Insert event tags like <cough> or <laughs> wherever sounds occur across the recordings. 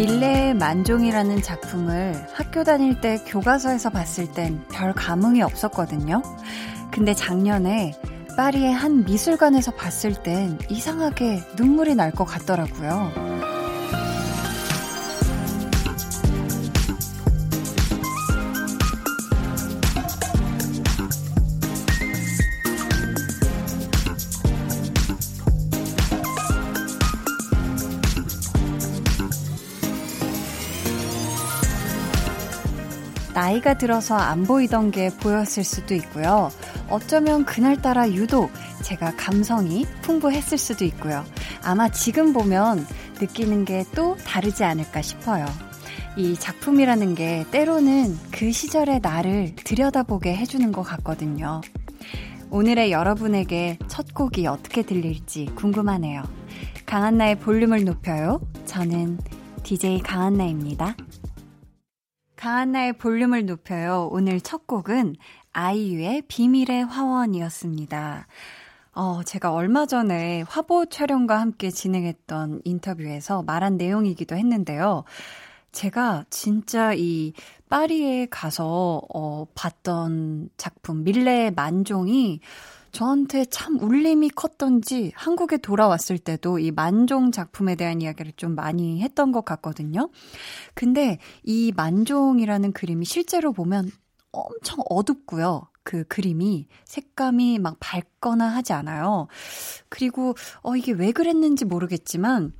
밀레의 만종이라는 작품을 학교 다닐 때 교과서에서 봤을 땐 별 감흥이 없었거든요. 근데 작년에 파리의 한 미술관에서 봤을 땐 이상하게 눈물이 날 것 같더라고요. 나이가 들어서 안 보이던 게 보였을 수도 있고요. 어쩌면 그날따라 유독 제가 감성이 풍부했을 수도 있고요. 아마 지금 보면 느끼는 게 또 다르지 않을까 싶어요. 이 작품이라는 게 때로는 그 시절의 나를 들여다보게 해주는 것 같거든요. 오늘의 여러분에게 첫 곡이 어떻게 들릴지 궁금하네요. 강한나의 볼륨을 높여요. 저는 DJ 강한나입니다. 강한나의 볼륨을 높여요. 오늘 첫 곡은 아이유의 비밀의 화원이었습니다. 어, 제가 얼마 전에 화보 촬영과 함께 진행했던 인터뷰에서 말한 내용이기도 했는데요. 제가 진짜 이 파리에 가서 어, 봤던 작품 밀레의 만종이 저한테 참 울림이 컸던지 한국에 돌아왔을 때도 이 만종 작품에 대한 이야기를 좀 많이 했던 것 같거든요. 근데 이 만종이라는 그림이 실제로 보면 엄청 어둡고요. 그 그림이 색감이 막 밝거나 하지 않아요. 그리고 어 이게 왜 그랬는지 모르겠지만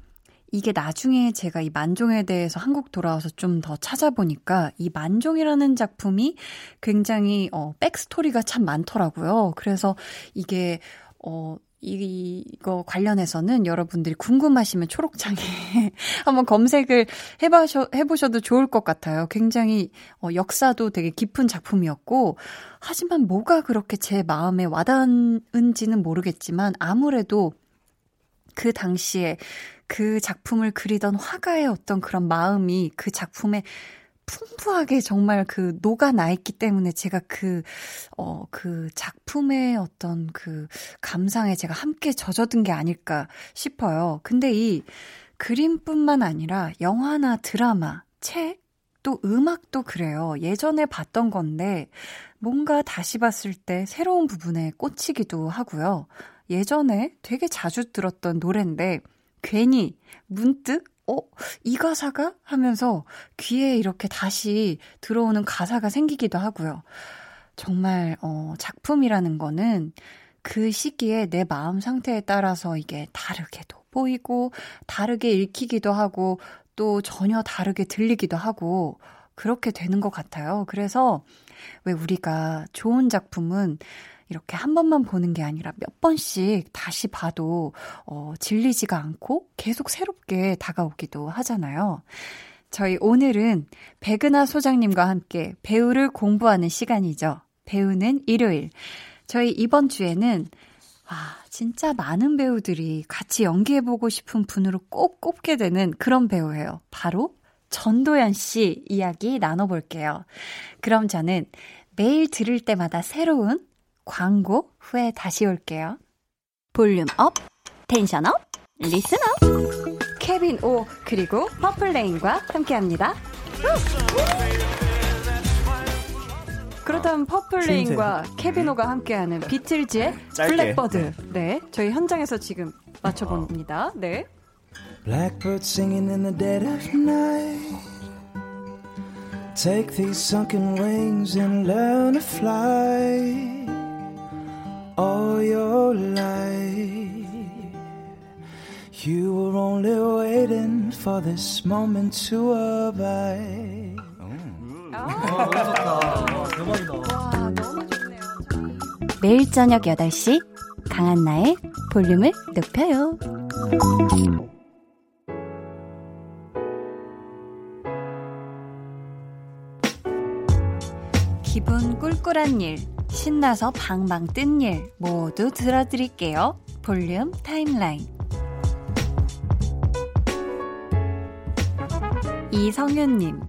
이게 나중에 제가 이 만종에 대해서 한국 돌아와서 좀 더 찾아보니까 이 만종이라는 작품이 굉장히 어 백스토리가 참 많더라고요. 그래서 이게 어 이거 관련해서는 여러분들이 궁금하시면 초록창에 <laughs> 한번 검색을 해봐셔, 해보셔도 좋을 것 같아요. 굉장히 어, 역사도 되게 깊은 작품이었고, 하지만 뭐가 그렇게 제 마음에 와닿은지는 모르겠지만, 아무래도 그 당시에 그 작품을 그리던 화가의 어떤 그런 마음이 그 작품에 풍부하게 정말 그 녹아나 있기 때문에 제가 그, 어, 그 작품의 어떤 그 감상에 제가 함께 젖어든 게 아닐까 싶어요. 근데 이 그림뿐만 아니라 영화나 드라마, 책, 또 음악도 그래요. 예전에 봤던 건데 뭔가 다시 봤을 때 새로운 부분에 꽂히기도 하고요. 예전에 되게 자주 들었던 노래인데 괜히 문득 어, 이 가사가? 하면서 귀에 이렇게 다시 들어오는 가사가 생기기도 하고요. 정말, 어, 작품이라는 거는 그 시기에 내 마음 상태에 따라서 이게 다르게도 보이고, 다르게 읽히기도 하고, 또 전혀 다르게 들리기도 하고, 그렇게 되는 것 같아요. 그래서 왜 우리가 좋은 작품은 이렇게 한 번만 보는 게 아니라 몇 번씩 다시 봐도 어, 질리지가 않고 계속 새롭게 다가오기도 하잖아요. 저희 오늘은 백은하 소장님과 함께 배우를 공부하는 시간이죠. 배우는 일요일. 저희 이번 주에는 아, 진짜 많은 배우들이 같이 연기해보고 싶은 분으로 꼭 꼽게 되는 그런 배우예요. 바로 전도연 씨 이야기 나눠볼게요. 그럼 저는 매일 들을 때마다 새로운 광고 후에 다시 올게요. Volume up, tension up, listen up. 케빈 오 그리고 퍼플레인과 함께합니다. 그렇다면 퍼플레인과 케빈 오가 함께하는 비틀즈의 블랙버드. 네, 저희 현장에서 지금 맞춰봅니다. 네. Blackbird singing in the dead of night. Take these sunken wings and learn to fly. All your life. You were only waiting for this moment to arrive. 매일 저녁 8시 강한나의 볼륨을 높여요. 기분 꿀꿀한 일 신나서 방방 뜬 일 모두 들어드릴게요. 볼륨 타임라인. 이성윤님,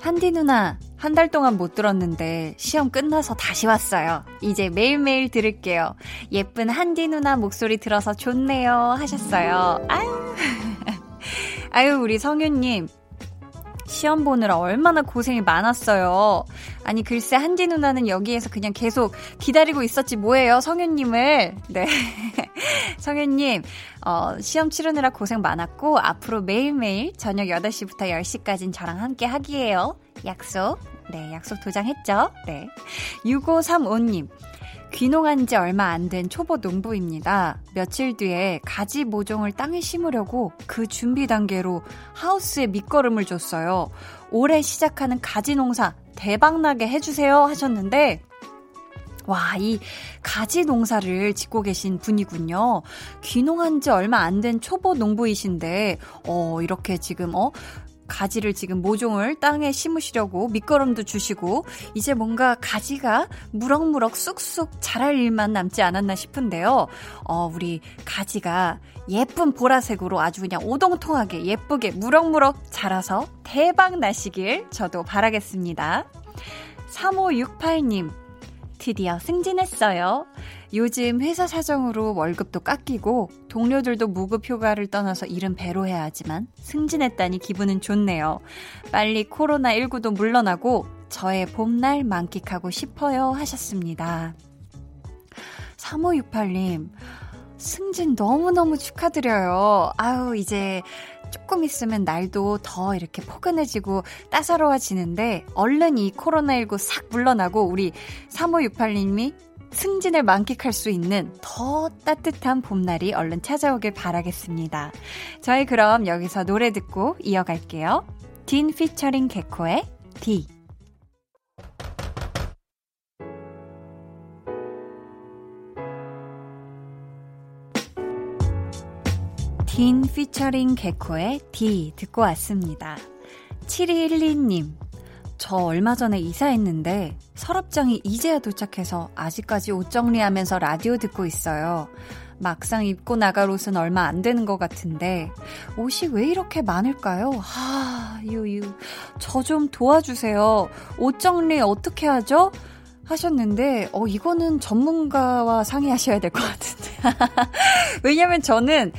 한디 누나, 한 달 동안 못 들었는데 시험 끝나서 다시 왔어요. 이제 매일매일 들을게요. 예쁜 한디 누나 목소리 들어서 좋네요. 하셨어요. 아유. <laughs> 아유, 우리 성윤님. 시험 보느라 얼마나 고생이 많았어요. 아니, 글쎄, 한디 누나는 여기에서 그냥 계속 기다리고 있었지 뭐예요, 성현님을. 네. <laughs> 성현님, 어, 시험 치르느라 고생 많았고, 앞으로 매일매일 저녁 8시부터 10시까진 저랑 함께 하기예요. 약속. 네, 약속 도장했죠? 네. 6535님. 귀농한 지 얼마 안 된 초보 농부입니다. 며칠 뒤에 가지 모종을 땅에 심으려고 그 준비 단계로 하우스에 밑거름을 줬어요. 올해 시작하는 가지 농사 대박나게 해주세요 하셨는데, 와, 이 가지 농사를 짓고 계신 분이군요. 귀농한 지 얼마 안 된 초보 농부이신데, 어, 이렇게 지금, 어, 가지를 지금 모종을 땅에 심으시려고 밑거름도 주시고 이제 뭔가 가지가 무럭무럭 쑥쑥 자랄 일만 남지 않았나 싶은데요. 어, 우리 가지가 예쁜 보라색으로 아주 그냥 오동통하게 예쁘게 무럭무럭 자라서 대박 나시길 저도 바라겠습니다. 3568님, 드디어 승진했어요. 요즘 회사 사정으로 월급도 깎이고 동료들도 무급 휴가를 떠나서 일은 배로 해야 하지만 승진했다니 기분은 좋네요. 빨리 코로나19도 물러나고 저의 봄날 만끽하고 싶어요 하셨습니다. 3568님, 승진 너무너무 축하드려요. 아유, 이제 조금 있으면 날도 더 이렇게 포근해지고 따사로워지는데 얼른 이 코로나19 싹 물러나고 우리 3568님이 승진을 만끽할 수 있는 더 따뜻한 봄날이 얼른 찾아오길 바라겠습니다. 저희 그럼 여기서 노래 듣고 이어갈게요. 딘 피처링 개코의 D. 딘 피처링 개코의 D 듣고 왔습니다. 7212님, 저 얼마 전에 이사했는데 서랍장이 이제야 도착해서 아직까지 옷 정리하면서 라디오 듣고 있어요. 막상 입고 나갈 옷은 얼마 안 되는 것 같은데 옷이 왜 이렇게 많을까요? 하, 유유. 저 좀 도와주세요. 옷 정리 어떻게 하죠? 하셨는데, 어, 이거는 전문가와 상의하셔야 될 것 같은데. <laughs> 왜냐면 저는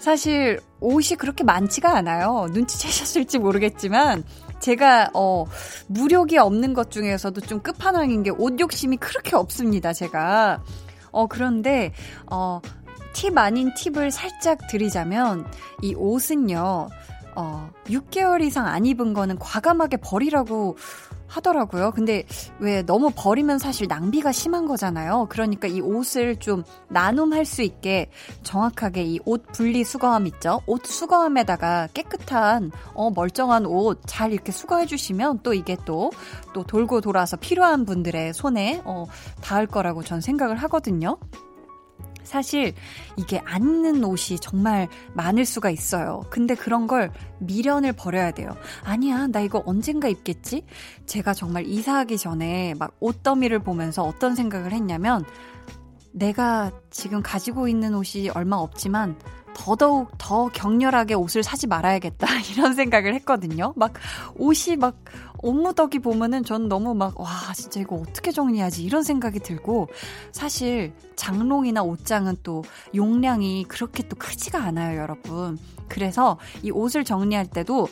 사실 옷이 그렇게 많지가 않아요. 눈치채셨을지 모르겠지만, 제가 어 무력이 없는 것 중에서도 좀 끝판왕인 게 옷 욕심이 그렇게 없습니다. 제가 어 그런데 어팁 아닌 팁을 살짝 드리자면 이 옷은요. 어 6개월 이상 안 입은 거는 과감하게 버리라고 하더라고요. 근데 왜 너무 버리면 사실 낭비가 심한 거잖아요. 그러니까 이 옷을 좀 나눔할 수 있게 정확하게 이 옷 분리 수거함 있죠? 옷 수거함에다가 깨끗한 어 멀쩡한 옷 잘 이렇게 수거해 주시면 또 이게 또또 돌고 돌아서 필요한 분들의 손에 어 닿을 거라고 전 생각을 하거든요. 사실 이게 앉는 옷이 정말 많을 수가 있어요. 근데 그런 걸 미련을 버려야 돼요. 아니야, 나 이거 언젠가 입겠지? 제가 정말 이사하기 전에 막 옷더미를 보면서 어떤 생각을 했냐면 내가 지금 가지고 있는 옷이 얼마 없지만 더더욱 더 격렬하게 옷을 사지 말아야겠다 <laughs> 이런 생각을 했거든요. 막 옷이 막 옷무더기 보면은 전 너무 막 와 진짜 이거 어떻게 정리하지 이런 생각이 들고 사실 장롱이나 옷장은 또 용량이 그렇게 또 크지가 않아요, 여러분. 그래서 이 옷을 정리할 때도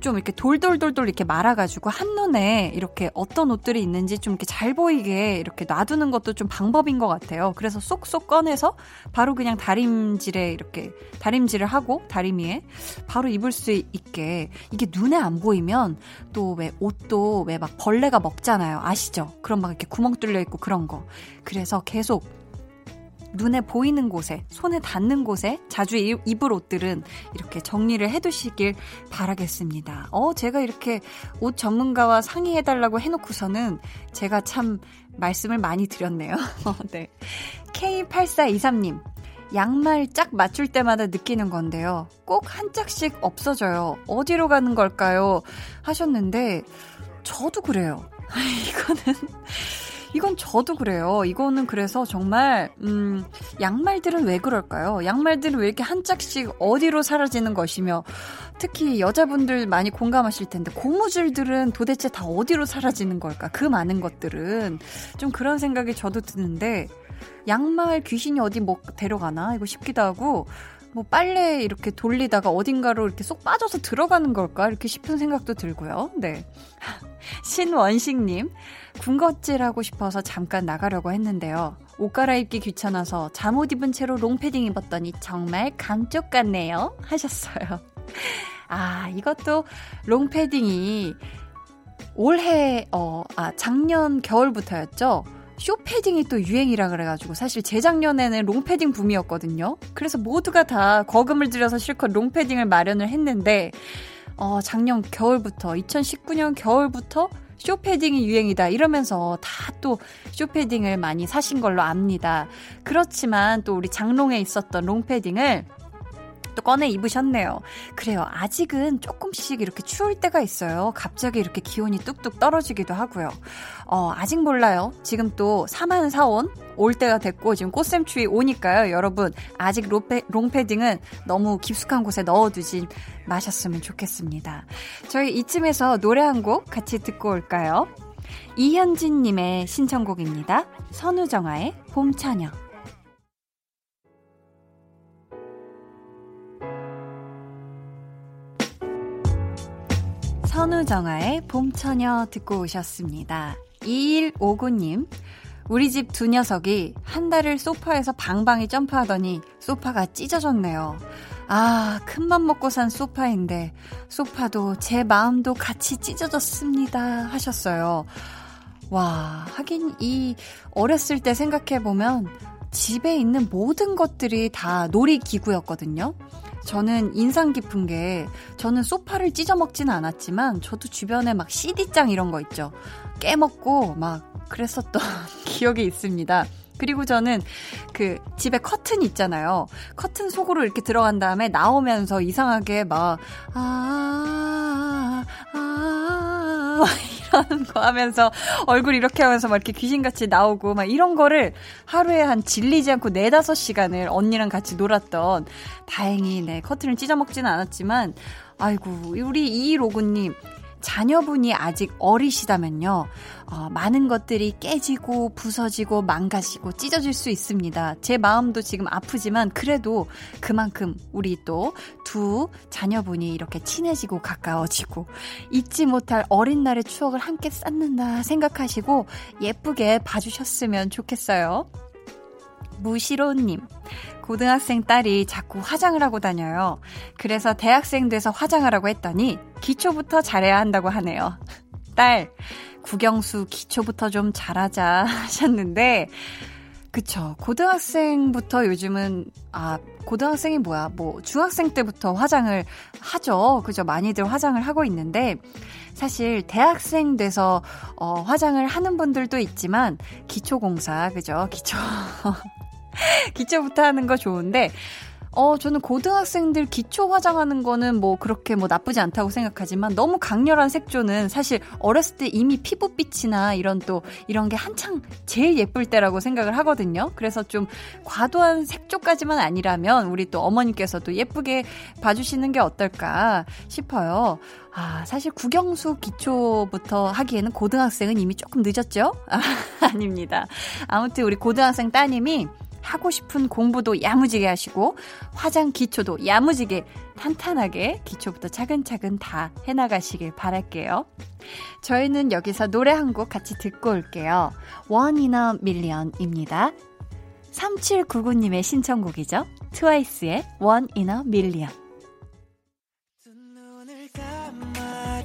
좀 이렇게 돌돌돌돌 이렇게 말아가지고 한눈에 이렇게 어떤 옷들이 있는지 좀 이렇게 잘 보이게 이렇게 놔두는 것도 좀 방법인 것 같아요. 그래서 쏙쏙 꺼내서 바로 그냥 다림질에 이렇게 다림질을 하고 다리미에 바로 입을 수 있게 이게 눈에 안 보이면 또 왜 옷도 왜 막 벌레가 먹잖아요. 아시죠? 그럼 막 이렇게 구멍 뚫려 있고 그런 거. 그래서 계속 눈에 보이는 곳에, 손에 닿는 곳에 자주 입을 옷들은 이렇게 정리를 해두시길 바라겠습니다. 어, 제가 이렇게 옷 전문가와 상의해달라고 해놓고서는 제가 참 말씀을 많이 드렸네요. <laughs> 어, 네. K8423님. 양말 짝 맞출 때마다 느끼는 건데요. 꼭 한 짝씩 없어져요. 어디로 가는 걸까요? 하셨는데, 저도 그래요. <laughs> 이거는 이건 저도 그래요. 이거는 그래서 정말 음 양말들은 왜 그럴까요? 양말들은 왜 이렇게 한 짝씩 어디로 사라지는 것이며 특히 여자분들 많이 공감하실 텐데 고무줄들은 도대체 다 어디로 사라지는 걸까? 그 많은 것들은 좀 그런 생각이 저도 드는데 양말 귀신이 어디 뭐 데려가나 이거 싶기도 하고 뭐 빨래 이렇게 돌리다가 어딘가로 이렇게 쏙 빠져서 들어가는 걸까? 이렇게 싶은 생각도 들고요. 네. <laughs> 신원식님, 군것질 하고 싶어서 잠깐 나가려고 했는데요. 옷 갈아입기 귀찮아서 잠옷 입은 채로 롱패딩 입었더니 정말 감쪽 같네요. <laughs> 하셨어요. 아, 이것도 롱패딩이 올해, 어, 아, 작년 겨울부터였죠? 숏패딩이 또 유행이라 그래가지고 사실 재작년에는 롱패딩 붐이었거든요. 그래서 모두가 다 거금을 들여서 실컷 롱패딩을 마련을 했는데, 어, 작년 겨울부터, 2019년 겨울부터 숏패딩이 유행이다 이러면서 다 또 숏패딩을 많이 사신 걸로 압니다. 그렇지만 또 우리 장롱에 있었던 롱패딩을 또 꺼내 입으셨네요. 그래요. 아직은 조금씩 이렇게 추울 때가 있어요. 갑자기 이렇게 기온이 뚝뚝 떨어지기도 하고요. 어, 아직 몰라요. 지금 또 4만 4온 올 때가 됐고 지금 꽃샘추위 오니까요. 여러분 아직 롱패, 롱패딩은 너무 깊숙한 곳에 넣어두지 마셨으면 좋겠습니다. 저희 이쯤에서 노래 한 곡 같이 듣고 올까요? 이현진님의 신청곡입니다. 선우정아의 봄처녀. 선우정아의 봄처녀 듣고 오셨습니다. 2159님, 우리 집 두 녀석이 한 달을 소파에서 방방이 점프하더니 소파가 찢어졌네요. 아, 큰맘 먹고 산 소파인데, 소파도 제 마음도 같이 찢어졌습니다. 하셨어요. 와, 하긴 이 어렸을 때 생각해보면 집에 있는 모든 것들이 다 놀이기구였거든요. 저는 인상 깊은 게 저는 소파를 찢어 먹지는 않았지만 저도 주변에 막 CD장 이런 거 있죠. 깨먹고 막 그랬었던 <laughs> 기억이 있습니다. 그리고 저는 그 집에 커튼 있잖아요. 커튼 속으로 이렇게 들어간 다음에 나오면서 이상하게 막, 아, 아, 아, 이러는 거 하면서 얼굴 이렇게 하면서 막 이렇게 귀신같이 나오고 막 이런 거를 하루에 한 질리지 않고 네다섯 시간을 언니랑 같이 놀았던 다행히 네, 커튼을 찢어먹지는 않았지만 아이고, 우리 이로구님, 자녀분이 아직 어리시다면요, 어, 많은 것들이 깨지고 부서지고 망가지고 찢어질 수 있습니다. 제 마음도 지금 아프지만 그래도 그만큼 우리 또 두 자녀분이 이렇게 친해지고 가까워지고 잊지 못할 어린 날의 추억을 함께 쌓는다 생각하시고 예쁘게 봐주셨으면 좋겠어요. 무시로님, 고등학생 딸이 자꾸 화장을 하고 다녀요. 그래서 대학생 돼서 화장을 하고 했더니 기초부터 잘해야 한다고 하네요. <laughs> 딸, 국영수 기초부터 좀 잘하자 <laughs> 하셨는데, 그쵸. 고등학생부터 요즘은, 아, 고등학생이 뭐야, 뭐, 중학생 때부터 화장을 하죠. 그죠. 많이들 화장을 하고 있는데, 사실 대학생 돼서, 어, 화장을 하는 분들도 있지만, 기초공사, 그죠. 기초. <laughs> <laughs> 기초부터 하는 거 좋은데, 어, 저는 고등학생들 기초 화장하는 거는 뭐 그렇게 뭐 나쁘지 않다고 생각하지만 너무 강렬한 색조는 사실 어렸을 때 이미 피부빛이나 이런 또 이런 게 한창 제일 예쁠 때라고 생각을 하거든요. 그래서 좀 과도한 색조까지만 아니라면 우리 또 어머니께서도 예쁘게 봐주시는 게 어떨까 싶어요. 아, 사실 국영수 기초부터 하기에는 고등학생은 이미 조금 늦었죠? <laughs> 아, 아닙니다. 아무튼 우리 고등학생 따님이 하고 싶은 공부도 야무지게 하시고 화장 기초도 야무지게 탄탄하게 기초부터 차근차근 다 해나가시길 바랄게요. 저희는 여기서 노래 한 곡 같이 듣고 올게요. One in a Million입니다. 3799님의 신청곡이죠. 트와이스의 One in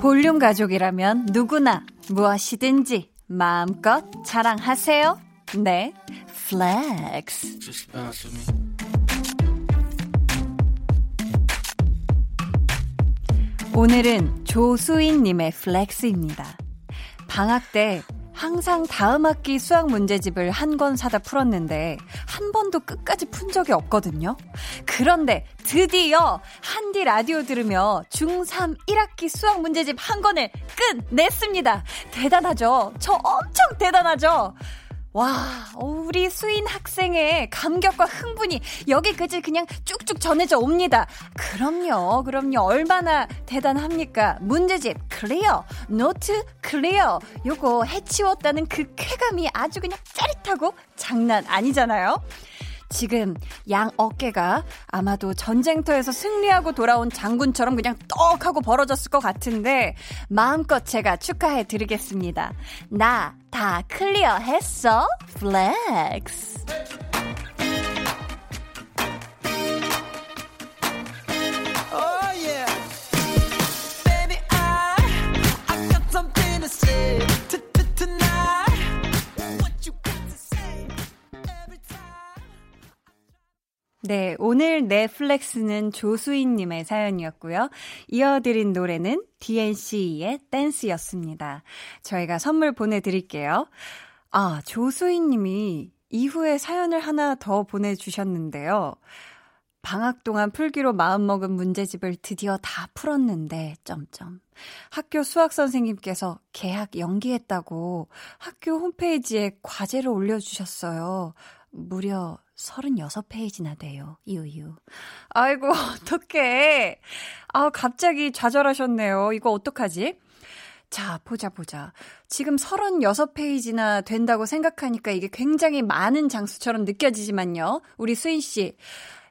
볼륨 가족이라면 누구나 무엇이든지 마음껏 자랑하세요. 네, flex. 오늘은 조수인님의 flex입니다. 방학 때 항상 다음 학기 수학 문제집을 한 권 사다 풀었는데 한 번도 끝까지 푼 적이 없거든요. 그런데 드디어 한디 라디오 들으며 중3 1학기 수학 문제집 한 권을 끝냈습니다. 대단하죠? 저 엄청 대단하죠? 와, 우리 수인 학생의 감격과 흥분이 여기까지 그냥 쭉쭉 전해져 옵니다. 그럼요, 그럼요. 얼마나 대단합니까? 문제집 clear, 노트 clear. 요거 해치웠다는 그 쾌감이 아주 그냥 짜릿하고 장난 아니잖아요. 지금 양 어깨가 아마도 전쟁터에서 승리하고 돌아온 장군처럼 그냥 떡 하고 벌어졌을 것 같은데 마음껏 제가 축하해 드리겠습니다. 나 다 clear 했어? Flex. 네, 오늘 넷플렉스는 조수인님의 사연이었고요. 이어드린 노래는 DNC의 댄스였습니다. 저희가 선물 보내드릴게요. 아, 조수인님이 이후에 사연을 하나 더 보내주셨는데요. 방학 동안 풀기로 마음먹은 문제집을 드디어 다 풀었는데, 점점. 학교 수학 선생님께서 계약 연기했다고 학교 홈페이지에 과제를 올려주셨어요. 무려 36 페이지나 돼요. 이유유. 아이고, <laughs> 어떡해. 아, 갑자기 좌절하셨네요. 이거 어떡하지? 자, 보자, 보자. 지금 36페이지나 된다고 생각하니까 이게 굉장히 많은 장수처럼 느껴지지만요. 우리 수인씨.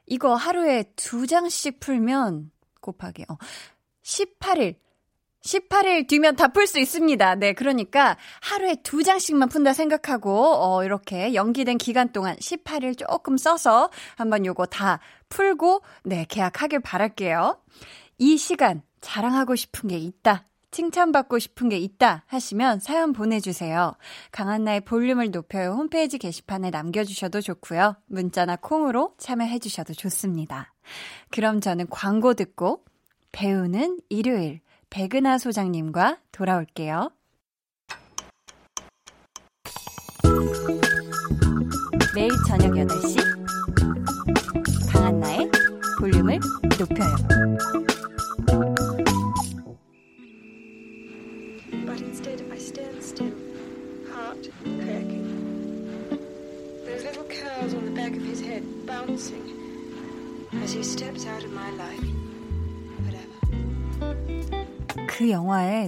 이거 하루에 두 장씩 풀면, 곱하기, 어, 18일. 18일 뒤면 다 풀 수 있습니다. 네, 그러니까 하루에 두 장씩만 푼다 생각하고, 어, 이렇게 연기된 기간 동안 18일 조금 써서 한번 요거 다 풀고, 네, 계약하길 바랄게요. 이 시간 자랑하고 싶은 게 있다. 칭찬받고 싶은 게 있다 하시면 사연 보내주세요. 강한나의 볼륨을 높여요 홈페이지 게시판에 남겨주셔도 좋고요. 문자나 콩으로 참여해주셔도 좋습니다. 그럼 저는 광고 듣고 배우는 일요일 백은하 소장님과 돌아올게요. 매일 저녁 8시 강한나의 볼륨을 높여요.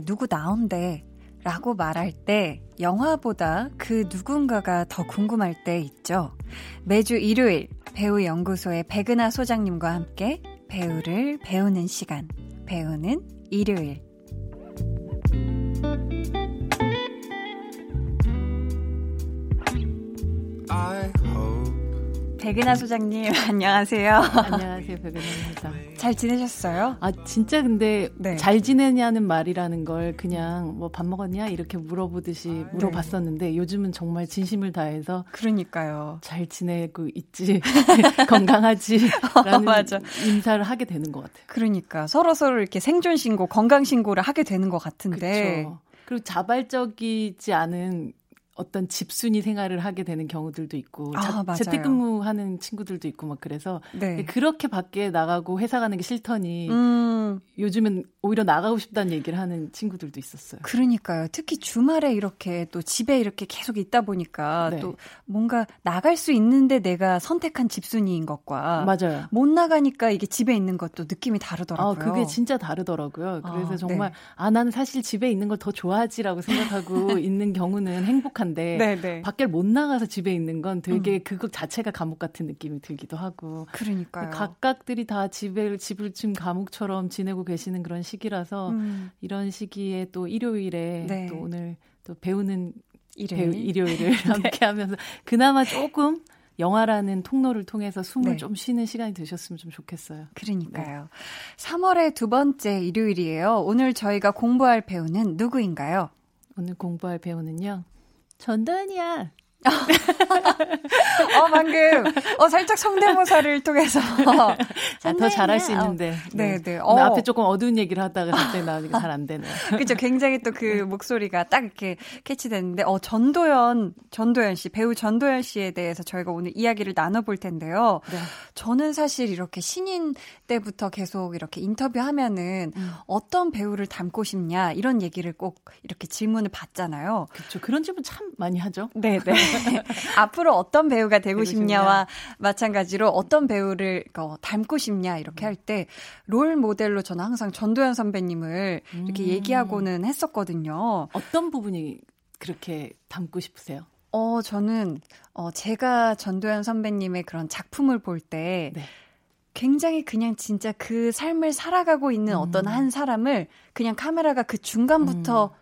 누구 나온대 라고 말할 때 영화보다 그 누군가가 더 궁금할 때 있죠. 매주 일요일 배우 연구소의 백은하 소장님과 함께 배우를 배우는 시간, 배우는 일요일. 백은하 소장님, <laughs> 안녕하세요. 안녕하세요, 백은하입니다. 잘 지내셨어요? 아, 진짜 근데 네. 잘 지내냐는 말이라는 걸 그냥 뭐 밥 먹었냐? 이렇게 물어보듯이 아, 물어봤었는데 네. 요즘은 정말 진심을 다해서 그러니까요. 잘 지내고 있지, <laughs> 건강하지 <laughs> 라는 어, 인사를 하게 되는 것 같아요. 그러니까 서로 서로 이렇게 생존 신고, 건강 신고를 하게 되는 것 같은데. 그쵸. 그리고 자발적이지 않은 어떤 집순이 생활을 하게 되는 경우들도 있고 아, 자, 재택근무하는 친구들도 있고 막 그래서 네. 그렇게 밖에 나가고 회사 가는 게 싫더니 음. 요즘은 오히려 나가고 싶다는 얘기를 하는 친구들도 있었어요. 그러니까요. 특히 주말에 이렇게 또 집에 이렇게 계속 있다 보니까 네. 또 뭔가 나갈 수 있는데 내가 선택한 집순이인 것과 맞아요. 못 나가니까 이게 집에 있는 것도 느낌이 다르더라고요. 아, 그게 진짜 다르더라고요. 그래서 아, 정말 네. 아 나는 사실 집에 있는 걸 더 좋아하지라고 생각하고 <laughs> 있는 경우는 행복한 데 네, 밖에 못 나가서 집에 있는 건 되게 음. 그것 자체가 감옥 같은 느낌이 들기도 하고. 그러니까요. 각각들이 다 집에 집을 지금 감옥처럼 지내고 계시는 그런 시기라서 음. 이런 시기에 또 일요일에 네. 또 오늘 또 배우는 일요일. 일요일을 <laughs> 네. 함께 하면서 그나마 조금 영화라는 통로를 통해서 숨을 네. 좀 쉬는 시간이 되셨으면 좀 좋겠어요. 그러니까요. 네. 3월의 두 번째 일요일이에요. 오늘 저희가 공부할 배우는 누구인가요? 오늘 공부할 배우는요. 전도연이야. <laughs> 어, 방금, 어, 살짝 성대모사를 통해서. 자, <laughs> 더 잘할 수 있는데. 네, 네. 네. 어. 앞에 조금 어두운 얘기를 하다가 갑자기 나오니까 <laughs> 잘 안 되네요. 그죠. 굉장히 또 그 목소리가 딱 이렇게 캐치됐는데, 어, 전도연, 전도연 씨, 배우 전도연 씨에 대해서 저희가 오늘 이야기를 나눠볼 텐데요. 네. 저는 사실 이렇게 신인 때부터 계속 이렇게 인터뷰하면은 음. 어떤 배우를 닮고 싶냐, 이런 얘기를 꼭 이렇게 질문을 받잖아요. 그렇죠. 그런 질문 참 많이 하죠. 네, 네. <laughs> 앞으로 어떤 배우가 되고, 되고 싶냐와 싶냐. 마찬가지로 어떤 배우를 어, 닮고 싶냐 이렇게 할 때 롤 모델로 저는 항상 전도연 선배님을 음. 이렇게 얘기하고는 했었거든요. 어떤 부분이 그렇게 닮고 싶으세요? 어, 저는 어 제가 전도연 선배님의 그런 작품을 볼때 네. 굉장히 그냥 진짜 그 삶을 살아가고 있는 음. 어떤 한 사람을 그냥 카메라가 그 중간부터 음.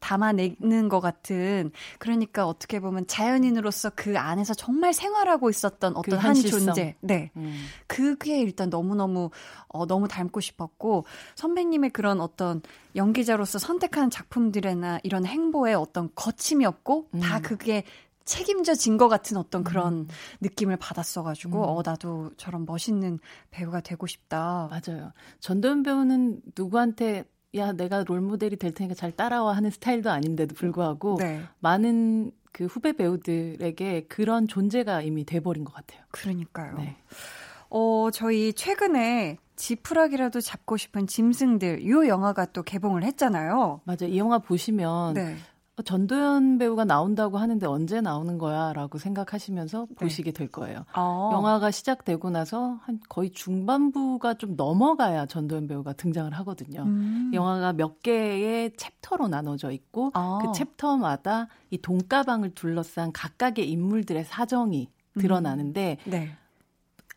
담아내는 것 같은 그러니까 어떻게 보면 자연인으로서 그 안에서 정말 생활하고 있었던 어떤 그 한 존재. 네. 음. 그게 일단 너무너무 어 너무 닮고 싶었고 선배님의 그런 어떤 연기자로서 선택한 작품들이나 이런 행보에 어떤 거침이 없고 음. 다 그게 책임져진 것 같은 어떤 그런 음. 느낌을 받았어가지고, 음. 어, 나도 저런 멋있는 배우가 되고 싶다. 맞아요. 전도연 배우는 누구한테 야 내가 롤 모델이 될 테니까 잘 따라와 하는 스타일도 아닌데도 불구하고 네. 많은 그 후배 배우들에게 그런 존재가 이미 돼버린 것 같아요. 그러니까요. 네. 어 저희 최근에 지푸라기라도 잡고 싶은 짐승들 요 영화가 또 개봉을 했잖아요. 맞아요. 이 영화 보시면 네. 어, 전도연 배우가 나온다고 하는데 언제 나오는 거야? 라고 생각하시면서 네. 보시게 될 거예요. 아. 영화가 시작되고 나서 한 거의 중반부가 좀 넘어가야 전도연 배우가 등장을 하거든요. 음. 영화가 몇 개의 챕터로 나눠져 있고 아. 그 챕터마다 이 돈가방을 둘러싼 각각의 인물들의 사정이 음. 드러나는데 음. 네.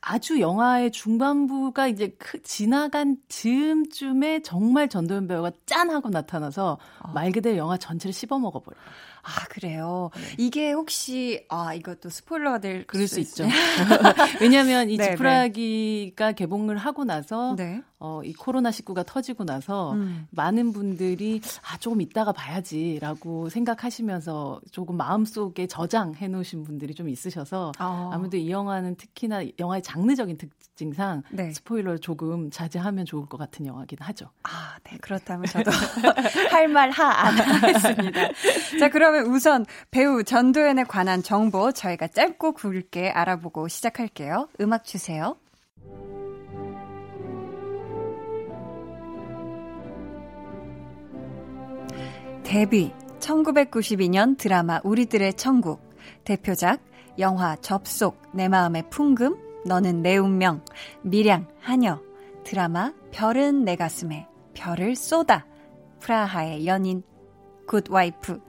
아주 영화의 중반부가 이제 크, 지나간 즈음쯤에 정말 전도연 배우가 짠 하고 나타나서 어. 말 그대로 영화 전체를 씹어 먹어버려요. 아, 그래요? 네. 이게 혹시, 아, 이것도 스포일러가 될 그럴 수, 수 있죠. <laughs> 왜냐면 이 네, 네. 개봉을 하고 나서, 네. 어, 이 코로나 19가 터지고 나서 음. 많은 분들이 아, 조금 이따가 봐야지라고 생각하시면서 조금 마음속에 저장해 놓으신 분들이 좀 있으셔서 아. 아무래도 이 영화는 특히나 영화의 장르적인 특 징상 네. 스포일러를 조금 자제하면 좋을 것 같은 영화긴 하죠. 아, 네. 그렇다면 저도 <laughs> 할 말 하 안 하겠습니다. 자, 그러면 우선 배우 전도연에 관한 정보 저희가 짧고 굵게 알아보고 시작할게요. 음악 주세요. 데뷔 1992년 드라마 우리들의 천국 대표작 영화 접속 내 마음의 풍금 너는 내 운명 미량 하녀 드라마 별은 내 가슴에 별을 쏟아. 프라하의 연인 굿와이프.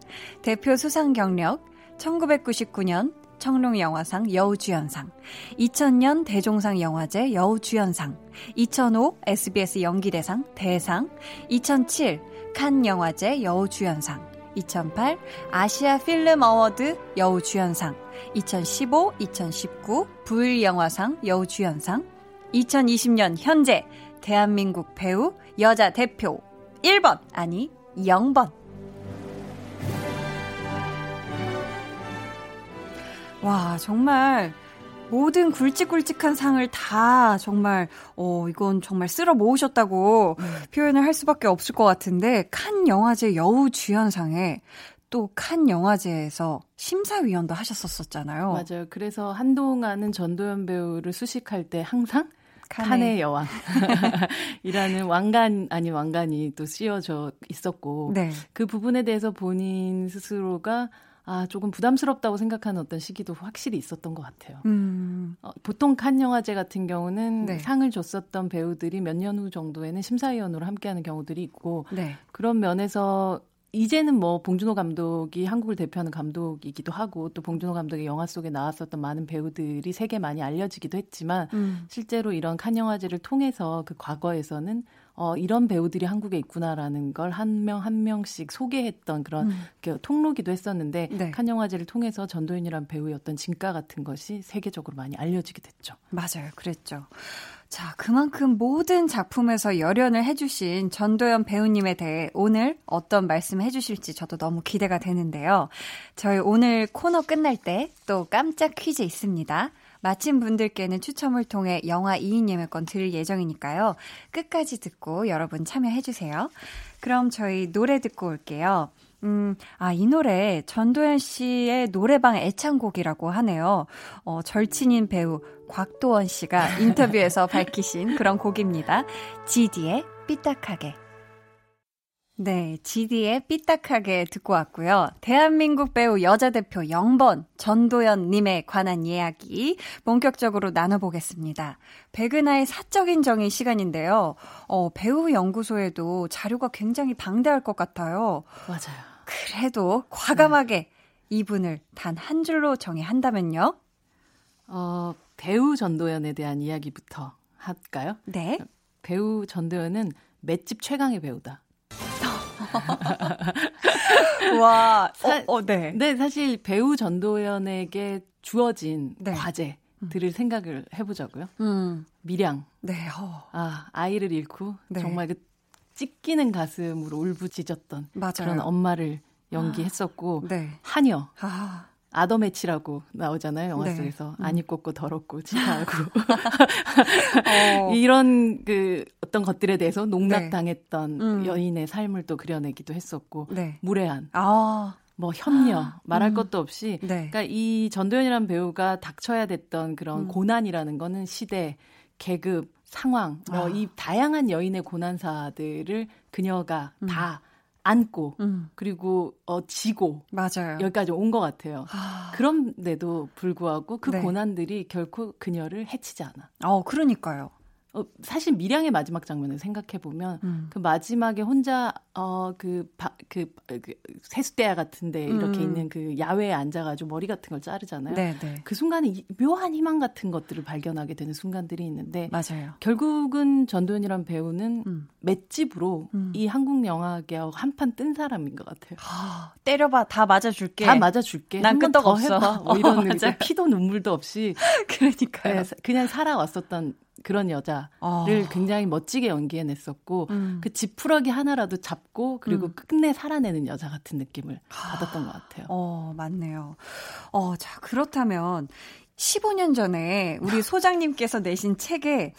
대표 수상 경력 1999년 청룡영화상 여우주연상, 2000년 대종상 영화제 여우주연상, 2005 SBS 연기대상 대상, 2007칸 영화제 여우주연상, 2008 아시아 Film Award 여우주연상, 2015, 2019 부일 영화상 여우주연상, 2020년 현재 대한민국 배우 여자 대표 1번 아니 0번. 와 정말 모든 굵직굵직한 상을 다 정말 어 이건 정말 쓸어 모으셨다고 음. 표현을 할 수밖에 없을 것 같은데 칸 영화제 여우 주연상에 또 칸 영화제에서 심사위원도 하셨었잖아요. 맞아요. 그래서 한동안은 전도연 배우를 수식할 때 항상 칸의, 칸의 여왕 <laughs> 이라는 왕관 아닌 왕관이 또 씌워져 있었고 네. 그 부분에 대해서 본인 스스로가 아, 조금 부담스럽다고 생각하는 어떤 시기도 확실히 있었던 것 같아요. 음. 어, 보통 칸 영화제 같은 경우는 네. 상을 줬었던 배우들이 몇 년 후 정도에는 심사위원으로 함께하는 경우들이 있고 네. 그런 면에서 이제는 뭐 봉준호 감독이 한국을 대표하는 감독이기도 하고 또 봉준호 감독의 영화 속에 나왔었던 많은 배우들이 세계 많이 알려지기도 했지만 음. 실제로 이런 칸 영화제를 통해서 그 과거에서는 어, 이런 배우들이 한국에 있구나라는 걸 한 명한 명씩 소개했던 그런 음. 그 통로기도 했었는데 네. 칸 영화제를 통해서 전도연이란 배우의 어떤 진가 같은 것이 세계적으로 많이 알려지게 됐죠. 맞아요. 그랬죠. 자, 그만큼 모든 작품에서 열연을 해주신 전도연 배우님에 대해 오늘 어떤 말씀 해주실지 저도 너무 기대가 되는데요. 저희 오늘 코너 끝날 때 또 깜짝 퀴즈 있습니다. 마친 분들께는 추첨을 통해 영화 2인 예매권 드릴 예정이니까요. 끝까지 듣고 여러분 참여해주세요. 그럼 저희 노래 듣고 올게요. 음, 아, 이 노래 전도연 씨의 노래방 애창곡이라고 하네요. 어, 절친인 배우 곽도원 씨가 <laughs> 인터뷰에서 밝히신 그런 곡입니다. GD의 삐딱하게. 네, GD의 삐딱하게 듣고 왔고요. 대한민국 배우 여자 대표 0번 전도연 님에 관한 이야기 본격적으로 나눠보겠습니다. 백은하의 사적인 정의 시간인데요. 어, 배우 연구소에도 자료가 굉장히 방대할 것 같아요. 맞아요. 그래도 과감하게 네. 이분을 단 한 줄로 정의한다면요? 어, 배우 전도연에 대한 이야기부터 할까요? 네. 배우 전도연은 맷집 최강의 배우다. <laughs> 와, 사, 어, 어, 네. 네, 사실 배우 전도연에게 주어진 네. 과제 들을 음. 생각을 해보자고요. 음. 미량. 네. 어. 아, 아이를 잃고 네. 정말 그 찢기는 가슴으로 울부짖었던 맞아요. 그런 엄마를 연기했었고 아, 네. 한여 아. 아더매치라고 나오잖아요 영화 네. 속에서 음. 안 입고 더럽고 치사하고 <laughs> 어. <laughs> 이런 그 어떤 것들에 대해서 농락당했던 네. 음. 여인의 삶을 또 그려내기도 했었고 네. 무례한 아. 뭐 현녀 아. 말할 음. 것도 없이 네. 그러니까 이 전도연이라는 배우가 닥쳐야 됐던 그런 음. 고난이라는 거는 시대 계급 상황, 뭐이 아. 다양한 여인의 고난사들을 그녀가 음. 다 안고 음. 그리고 어 지고 맞아요. 여기까지 온 것 같아요. 아. 그런데도 불구하고 그 네. 고난들이 결코 그녀를 해치지 않아. 어, 그러니까요. 어, 사실 미량의 마지막 장면을 생각해 보면 음. 그 마지막에 혼자 어그 그, 그 세숫대야 같은데 이렇게 음. 있는 그 야외에 앉아가지고 머리 같은 걸 자르잖아요. 네, 네. 그 순간에 묘한 희망 같은 것들을 발견하게 되는 순간들이 있는데 맞아요. 결국은 전도연이란 배우는 음. 맷집으로 음. 이 한국 영화계하고 한판 뜬 사람인 것 같아요. 아, 때려봐 다 맞아줄게. 다 맞아줄게. 난 끄떡 없어. 해봐. 뭐 이런 <laughs> 어, 피도 눈물도 없이 <laughs> 그러니까요. 네, 그냥 살아왔었던 그런 여자를 어. 굉장히 멋지게 연기해냈었고 음. 그 지푸라기 하나라도 잡고 그리고 음. 끝내 살아내는 여자 같은 느낌을 아. 받았던 것 같아요. 어 맞네요. 어자 그렇다면 15년 전에 우리 <laughs> 소장님께서 내신 책에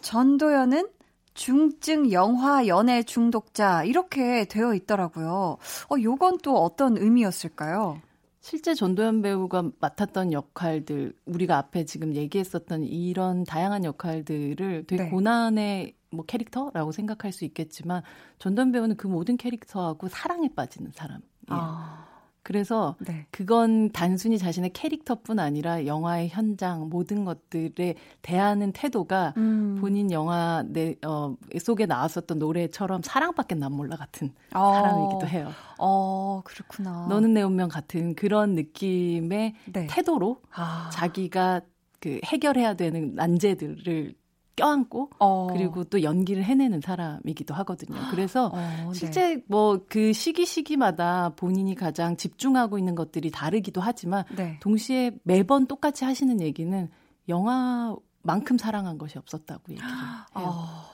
전도연은 중증 영화 연애 중독자 이렇게 되어 있더라고요. 어 요건 또 어떤 의미였을까요? 실제 전도연 배우가 맡았던 역할들, 우리가 앞에 지금 얘기했었던 이런 다양한 역할들을 되게 네. 고난의 뭐 캐릭터라고 생각할 수 있겠지만 전도연 배우는 그 모든 캐릭터하고 사랑에 빠지는 사람이에요. 아. 그래서 네. 그건 단순히 자신의 캐릭터뿐 아니라 영화의 현장 모든 것들에 대하는 태도가 음. 본인 영화 내 어, 속에 나왔었던 노래처럼 사랑밖에 난 몰라 같은 어. 사람이기도 해요. 어, 그렇구나. 너는 내 운명 같은 그런 느낌의 네. 태도로 아. 자기가 그 해결해야 되는 난제들을 껴안고 어. 그리고 또 연기를 해내는 사람이기도 하거든요. 그래서 어, 네. 실제 네. 뭐 뭐그 시기 시기마다 본인이 가장 집중하고 있는 것들이 다르기도 하지만 네. 동시에 매번 똑같이 하시는 얘기는 영화만큼 사랑한 것이 없었다고 얘기를 해요. 어.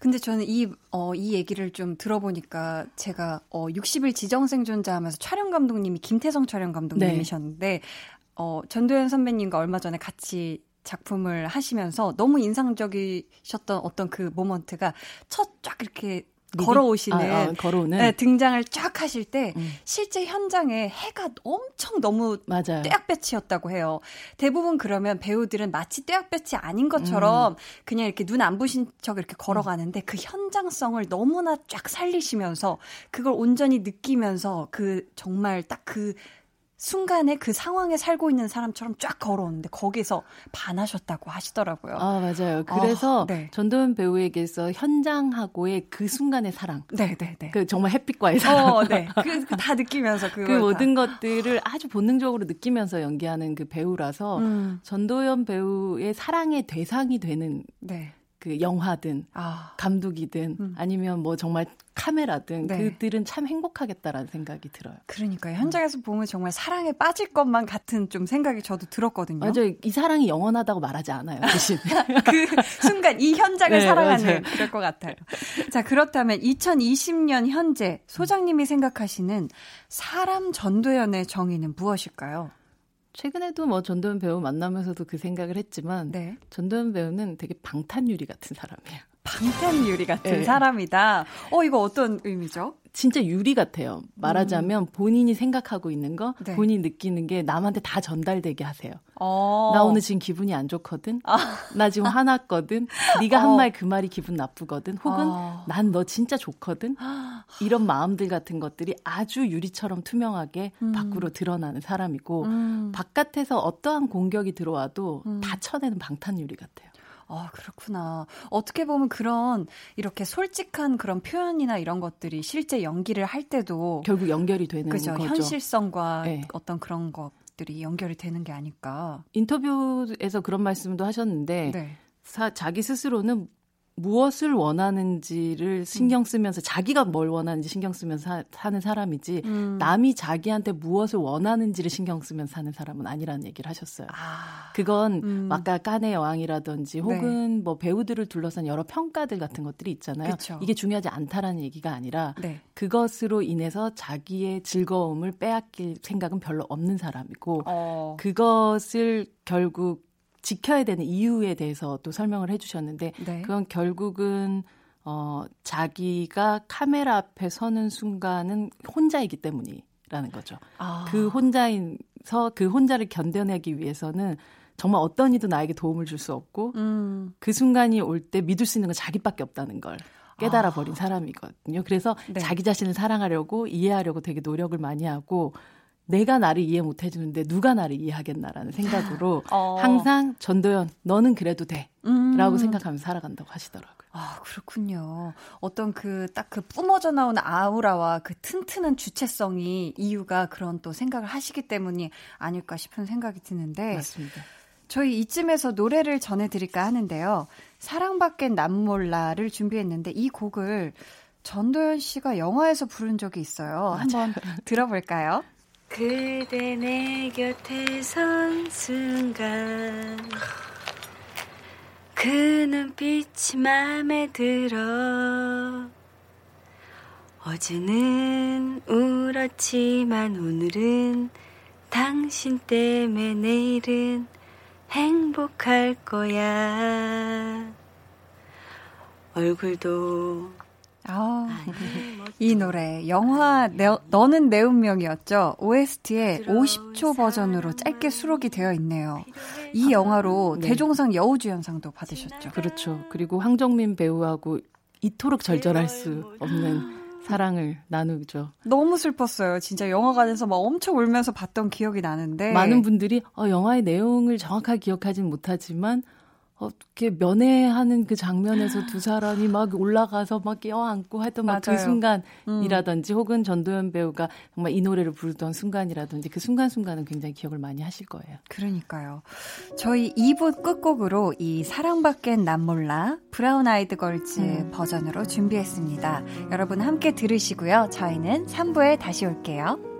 근데 저는 이, 어, 이 얘기를 좀 들어보니까 제가, 어, 60일 지정생존자 하면서 촬영 감독님이 김태성 촬영 감독님이셨는데, 네. 어, 전도연 선배님과 얼마 전에 같이 작품을 하시면서 너무 인상적이셨던 어떤 그 모먼트가 첫 쫙 이렇게 걸어오시는 아, 아, 걸어오는 네, 등장을 쫙 하실 때 음. 실제 현장에 해가 엄청 너무 맞아요. 떼약볕이었다고 해요. 대부분 그러면 배우들은 마치 떼약볕이 아닌 것처럼 음. 그냥 이렇게 눈 안 부신 척 이렇게 걸어가는데 그 현장성을 너무나 쫙 살리시면서 그걸 온전히 느끼면서 그 정말 딱그 순간에 그 상황에 살고 있는 사람처럼 쫙 걸어오는데 거기서 반하셨다고 하시더라고요. 아 맞아요. 그래서 어, 네. 전도연 배우에게서 현장하고의 그 순간의 사랑, 네, 네, 네. 그 정말 햇빛과의 사랑, 어, 네, 그 다 느끼면서 그 모든 것들을 아주 본능적으로 느끼면서 연기하는 그 배우라서 음. 전도연 배우의 사랑의 대상이 되는 네. 그 영화든 아. 감독이든 음. 아니면 뭐 정말 카메라든 네. 그들은 참 행복하겠다라는 생각이 들어요. 그러니까요. 현장에서 음. 보면 정말 사랑에 빠질 것만 같은 좀 생각이 저도 들었거든요. 맞아요. 이 사랑이 영원하다고 말하지 않아요. 대신 <laughs> 그 순간 이 현장을 <laughs> 네, 사랑하는 맞아요. 그럴 것 같아요. 자 그렇다면 2020년 현재 소장님이 생각하시는 사람 전도연의 정의는 무엇일까요? 최근에도 뭐 전도연 배우 만나면서도 그 생각을 했지만 네. 전도연 배우는 되게 방탄유리 같은 사람이에요. 방탄유리 같은 네. 사람이다. 어 이거 어떤 의미죠? 진짜 유리 같아요. 말하자면 음. 본인이 생각하고 있는 거, 네. 본인이 느끼는 게 남한테 다 전달되게 하세요. 어. 나 오늘 지금 기분이 안 좋거든. 아. 나 지금 화났거든. 네가 한 말그 어. 말이 기분 나쁘거든. 혹은 어. 난너 진짜 좋거든. 이런 마음들 같은 것들이 아주 유리처럼 투명하게 음. 밖으로 드러나는 사람이고 음. 바깥에서 어떠한 공격이 들어와도 음. 다 쳐내는 방탄유리 같아요. 아, 그렇구나. 어떻게 보면 그런 이렇게 솔직한 그런 표현이나 이런 것들이 실제 연기를 할 때도 결국 연결이 되는 그죠. 거죠. 현실성과 네. 어떤 그런 것들이 연결이 되는 게 아닐까. 인터뷰에서 그런 말씀도 하셨는데 네. 사, 자기 스스로는 무엇을 원하는지를 신경 쓰면서 음. 자기가 뭘 원하는지 신경 쓰면서 사, 사는 사람이지 음. 남이 자기한테 무엇을 원하는지를 신경 쓰면서 사는 사람은 아니라는 얘기를 하셨어요. 아. 그건 음. 아까 깐의 여왕이라든지 네. 혹은 네. 뭐 배우들을 둘러싼 여러 평가들 같은 것들이 있잖아요. 그쵸. 이게 중요하지 않다라는 얘기가 아니라 네. 그것으로 인해서 자기의 즐거움을 빼앗길 생각은 별로 없는 사람이고 어. 그것을 결국 지켜야 되는 이유에 대해서 또 설명을 해주셨는데 네. 그건 결국은 어 자기가 카메라 앞에 서는 순간은 혼자이기 때문이라는 거죠. 아. 그 혼자인서 그 혼자를 견뎌내기 위해서는 정말 어떤 이도 나에게 도움을 줄 수 없고 음. 그 순간이 올 때 믿을 수 있는 건 자기밖에 없다는 걸 깨달아 버린 아. 사람이거든요. 그래서 네. 자기 자신을 사랑하려고 이해하려고 되게 노력을 많이 하고 내가 나를 이해 못 해주는데 누가 나를 이해하겠나라는 생각으로 <gasps> 어. 항상 전도연 너는 그래도 돼라고 음. 생각하면서 살아간다고 하시더라고요. 아 그렇군요. 어떤 그 딱그 그 뿜어져 나오는 아우라와 그 튼튼한 주체성이 이유가 그런 또 생각을 하시기 때문이 아닐까 싶은 생각이 드는데 맞습니다. 저희 이쯤에서 노래를 전해드릴까 하는데요. 사랑받겐 남몰라를 준비했는데 이 곡을 전도연 씨가 영화에서 부른 적이 있어요. 맞아요. 한번 들어볼까요? 그대 내 곁에 선 순간 그 눈빛이 맘에 들어 어제는 울었지만 오늘은 당신 때문에 내일은 행복할 거야. 얼굴도 아, 이 노래 영화 내, 너는 내 운명이었죠. OST에 50초 버전으로 짧게 수록이 되어 있네요. 이 영화로 네. 대종상 여우주연상도 받으셨죠. 그렇죠. 그리고 황정민 배우하고 이토록 절절할 수 없는 사랑을 나누죠. 너무 슬펐어요. 진짜 영화관에서 막 엄청 울면서 봤던 기억이 나는데 많은 분들이 어, 영화의 내용을 정확하게 기억하진 못하지만 어떻게 면회하는 그 장면에서 두 사람이 막 올라가서 막 껴안고 했던 막 그 순간이라든지 음. 혹은 전도연 배우가 정말 이 노래를 부르던 순간이라든지 그 순간순간은 굉장히 기억을 많이 하실 거예요. 그러니까요. 저희 2부 끝곡으로 이 사랑밖엔 난 몰라 브라운 아이드 걸즈 음. 버전으로 준비했습니다. 여러분 함께 들으시고요. 저희는 3부에 다시 올게요.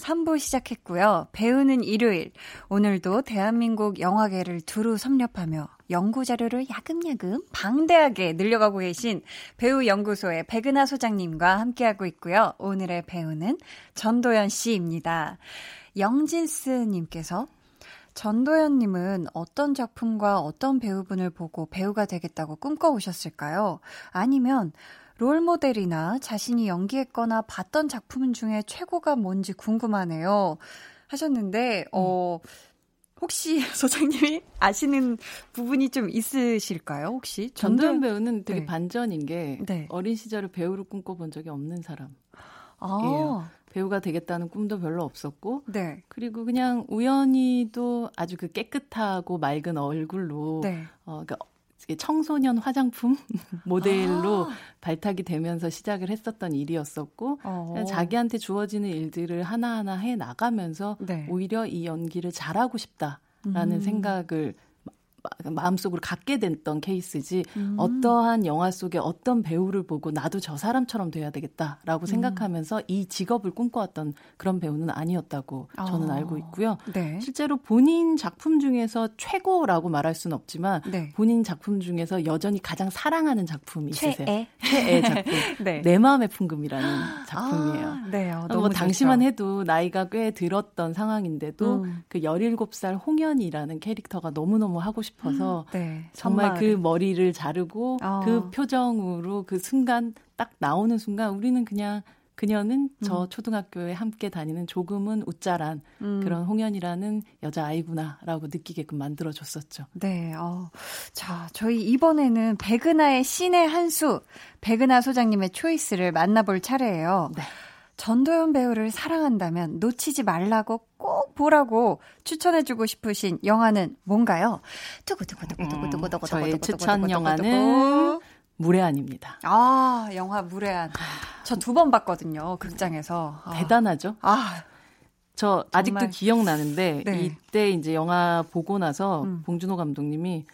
3부 시작했고요. 배우는 일요일. 오늘도 대한민국 영화계를 두루 섭렵하며 연구 자료를 야금야금 방대하게 늘려가고 계신 배우 연구소의 백은하 소장님과 함께하고 있고요. 오늘의 배우는 전도연 씨입니다. 영진스 님께서 전도연님은 어떤 작품과 어떤 배우분을 보고 배우가 되겠다고 꿈꿔오셨을까요? 아니면 롤모델이나 자신이 연기했거나 봤던 작품 중에 최고가 뭔지 궁금하네요. 하셨는데, 어, 음. 혹시 <laughs> 소장님이 아시는 부분이 좀 있으실까요? 혹시 전도연 배우는 되게 네. 반전인 게 네. 어린 시절에 배우를 꿈꿔본 적이 없는 사람. 아. 배우가 되겠다는 꿈도 별로 없었고, 네. 그리고 그냥 우연히도 아주 그 깨끗하고 맑은 얼굴로, 네. 어, 그러니까 청소년 화장품 <laughs> 모델로 아. 발탁이 되면서 시작을 했었던 일이었었고 어. 자기한테 주어지는 일들을 하나하나 해 나가면서 네. 오히려 이 연기를 잘하고 싶다라는 음. 생각을 마음속으로 갖게 됐던 케이스지 음. 어떠한 영화 속에 어떤 배우를 보고 나도 저 사람처럼 돼야 되겠다라고 음. 생각하면서 이 직업을 꿈꿔왔던 그런 배우는 아니었다고 어. 저는 알고 있고요. 네. 실제로 본인 작품 중에서 최고라고 말할 수는 없지만 네. 본인 작품 중에서 여전히 가장 사랑하는 작품이 있으세요. 최애, 최애 작품. <laughs> 네. 내 마음의 풍금이라는 아, 작품이에요. 아, 네, 어, 너무 뭐 당시만 해도 나이가 꽤 들었던 상황인데도 음. 그 17살 홍연이라는 캐릭터가 너무너무 하고 싶 싶어서 음, 네, 정말 그 머리를 자르고 어. 그 표정으로 그 순간 딱 나오는 순간 우리는 그냥 그녀는 저 음. 초등학교에 함께 다니는 조금은 웃자란 음. 그런 홍연이라는 여자 아이구나라고 느끼게끔 만들어줬었죠. 네. 어. 자, 저희 이번에는 백은하의 신의 한 수, 백은하 소장님의 초이스를 만나볼 차례예요. 네. 전도연 배우를 사랑한다면 놓치지 말라고 꼭 보라고 추천해주고 싶으신 영화는 뭔가요? 두구두구두구두구두구두구 저의 추천 영화는 무례한입니다. 아, 영화 무례한. 저 두 번 봤거든요, 극장에서. 아. 대단하죠? 아. 저 아직도 기억나는데 네. 이때 이제 영화 보고 나서 음. 봉준호 감독님이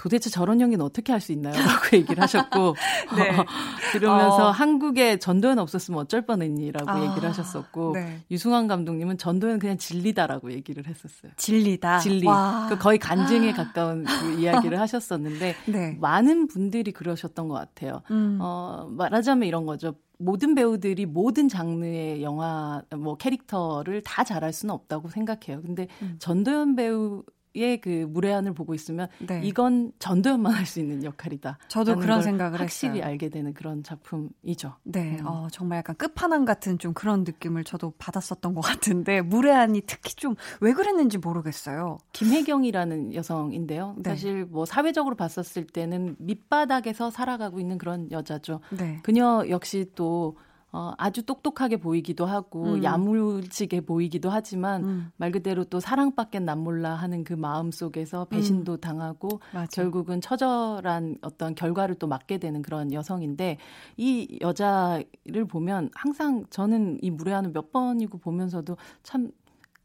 도대체 저런 연기는 어떻게 할 수 있나요? 라고 <laughs> 얘기를 하셨고 <laughs> 네. 어, <laughs> 그러면서 어. 한국에 전도연 없었으면 어쩔 뻔했니라고 아, 얘기를 하셨었고 네. 유승환 감독님은 전도연 그냥 진리다라고 얘기를 했었어요. 진리다. 진리. 그 거의 간증에 가까운 그 이야기를 하셨었는데 네. 많은 분들이 그러셨던 것 같아요. 음. 어, 말하자면 이런 거죠. 모든 배우들이 모든 장르의 영화 뭐 캐릭터를 다 잘할 수는 없다고 생각해요. 근데 음. 전도연 배우 의그 무례한을 보고 있으면 네. 이건 전도연만 할 수 있는 역할이다. 저도 그런 생각을 확실히 했어요. 알게 되는 그런 작품이죠. 네, 음. 어, 정말 약간 끝판왕 같은 좀 그런 느낌을 저도 받았었던 것 같은데 무례한이 특히 좀 왜 그랬는지 모르겠어요. 김혜경이라는 여성인데요. 네. 사실 뭐 사회적으로 봤었을 때는 밑바닥에서 살아가고 있는 그런 여자죠. 네. 그녀 역시 또 어, 아주 똑똑하게 보이기도 하고 음. 야물지게 보이기도 하지만 음. 말 그대로 또 사랑밖엔 난 몰라 하는 그 마음 속에서 배신도 음. 당하고 맞아. 결국은 처절한 어떤 결과를 또 맞게 되는 그런 여성인데 이 여자를 보면 항상 저는 이 무례한을 몇 번이고 보면서도 참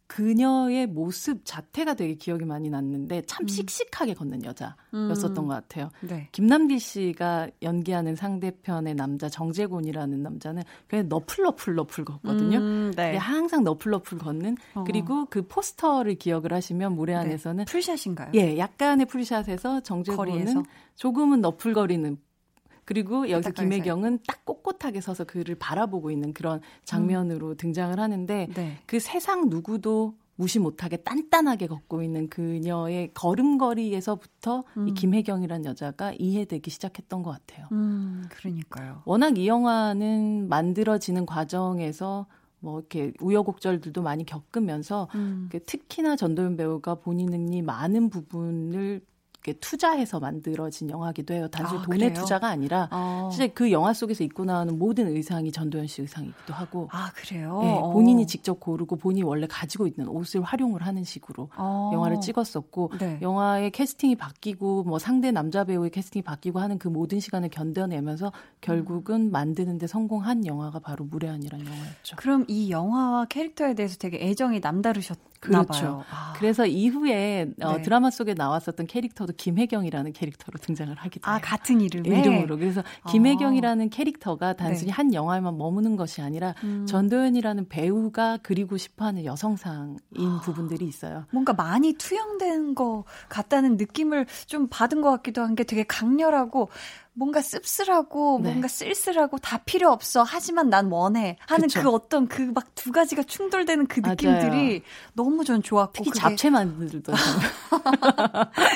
그녀의 모습 자태가 되게 기억이 많이 났는데 참 음. 씩씩하게 걷는 여자였었던 음. 것 같아요. 네. 김남길 씨가 연기하는 상대편의 남자 정재곤이라는 남자는 그냥 너플너플 너플 걷거든요. 음, 네. 항상 너플너플 걷는 어. 그리고 그 포스터를 기억을 하시면 모래 안에서는 네. 풀샷인가요? 예, 약간의 풀샷에서 정재곤은 거리에서? 조금은 너플거리는 그리고 여기서 김혜경은 딱 꼿꼿하게 서서 그를 바라보고 있는 그런 장면으로 음. 등장을 하는데 네. 그 세상 누구도 무시 못하게 단단하게 걷고 있는 그녀의 걸음걸이에서부터 음. 이 김혜경이란 여자가 이해되기 시작했던 것 같아요. 음, 그러니까요. 워낙 이 영화는 만들어지는 과정에서 뭐 이렇게 우여곡절들도 많이 겪으면서 음. 특히나 전도연 배우가 본인이 많은 부분을 투자해서 만들어진 영화기도 해요. 단순히 아, 돈의 그래요? 투자가 아니라 어. 실제 그 영화 속에서 입고 나오는 모든 의상이 전도연 씨 의상이기도 하고. 아 그래요? 네, 본인이 직접 고르고 본인이 원래 가지고 있는 옷을 활용을 하는 식으로 어. 영화를 찍었었고 네. 영화의 캐스팅이 바뀌고 뭐 상대 남자 배우의 캐스팅이 바뀌고 하는 그 모든 시간을 견뎌내면서 결국은 음. 만드는데 성공한 영화가 바로 무례한이라는 영화였죠. 그럼 이 영화와 캐릭터에 대해서 되게 애정이 남다르셨. 그렇죠. 아. 그래서 이후에 어, 네. 드라마 속에 나왔었던 캐릭터도 김혜경이라는 캐릭터로 등장을 하기도 아, 해요. 같은 이름의 이름으로. 그래서 아. 김혜경이라는 캐릭터가 단순히 네. 한 영화에만 머무는 것이 아니라 음. 전도연이라는 배우가 그리고 싶어하는 여성상인 아. 부분들이 있어요. 뭔가 많이 투영된 것 같다는 느낌을 좀 받은 것 같기도 한 게 되게 강렬하고 뭔가 씁쓸하고 네. 뭔가 쓸쓸하고 다 필요 없어 하지만 난 원해 하는 그쵸. 그 어떤 그 막 두 가지가 충돌되는 그 느낌들이 맞아요. 너무 전 좋았고 특히 그게... 잡채 만들던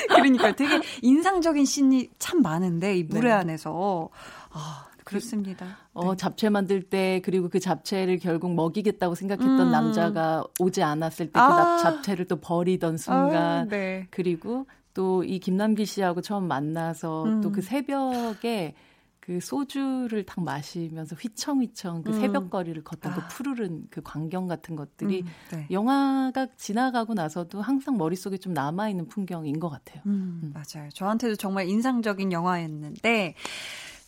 그러니까 되게 인상적인 씬이 참 많은데 이 물회 네. 안에서 아 그렇습니다. 어, 네. 잡채 만들 때 그리고 그 잡채를 결국 먹이겠다고 생각했던 음. 남자가 오지 않았을 때그 아. 잡채를 또 버리던 순간 아, 네. 그리고 또 이 김남기 씨하고 처음 만나서 음. 또그 새벽에 그 소주를 딱 마시면서 휘청휘청 그 음. 새벽거리를 걷던 그 아. 그 푸르른 그 광경 같은 것들이 음, 네. 영화가 지나가고 나서도 항상 머릿속에 좀 남아있는 풍경인 것 같아요. 음, 음. 맞아요. 저한테도 정말 인상적인 영화였는데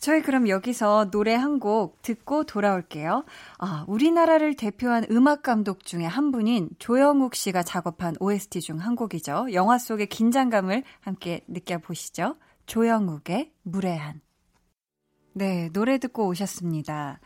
저희 그럼 여기서 노래 한 곡 듣고 돌아올게요. 아, 우리나라를 대표한 음악 감독 중에 한 분인 조영욱 씨가 작업한 OST 중 한 곡이죠. 영화 속의 긴장감을 함께 느껴보시죠. 조영욱의 무례한. 네, 노래 듣고 오셨습니다.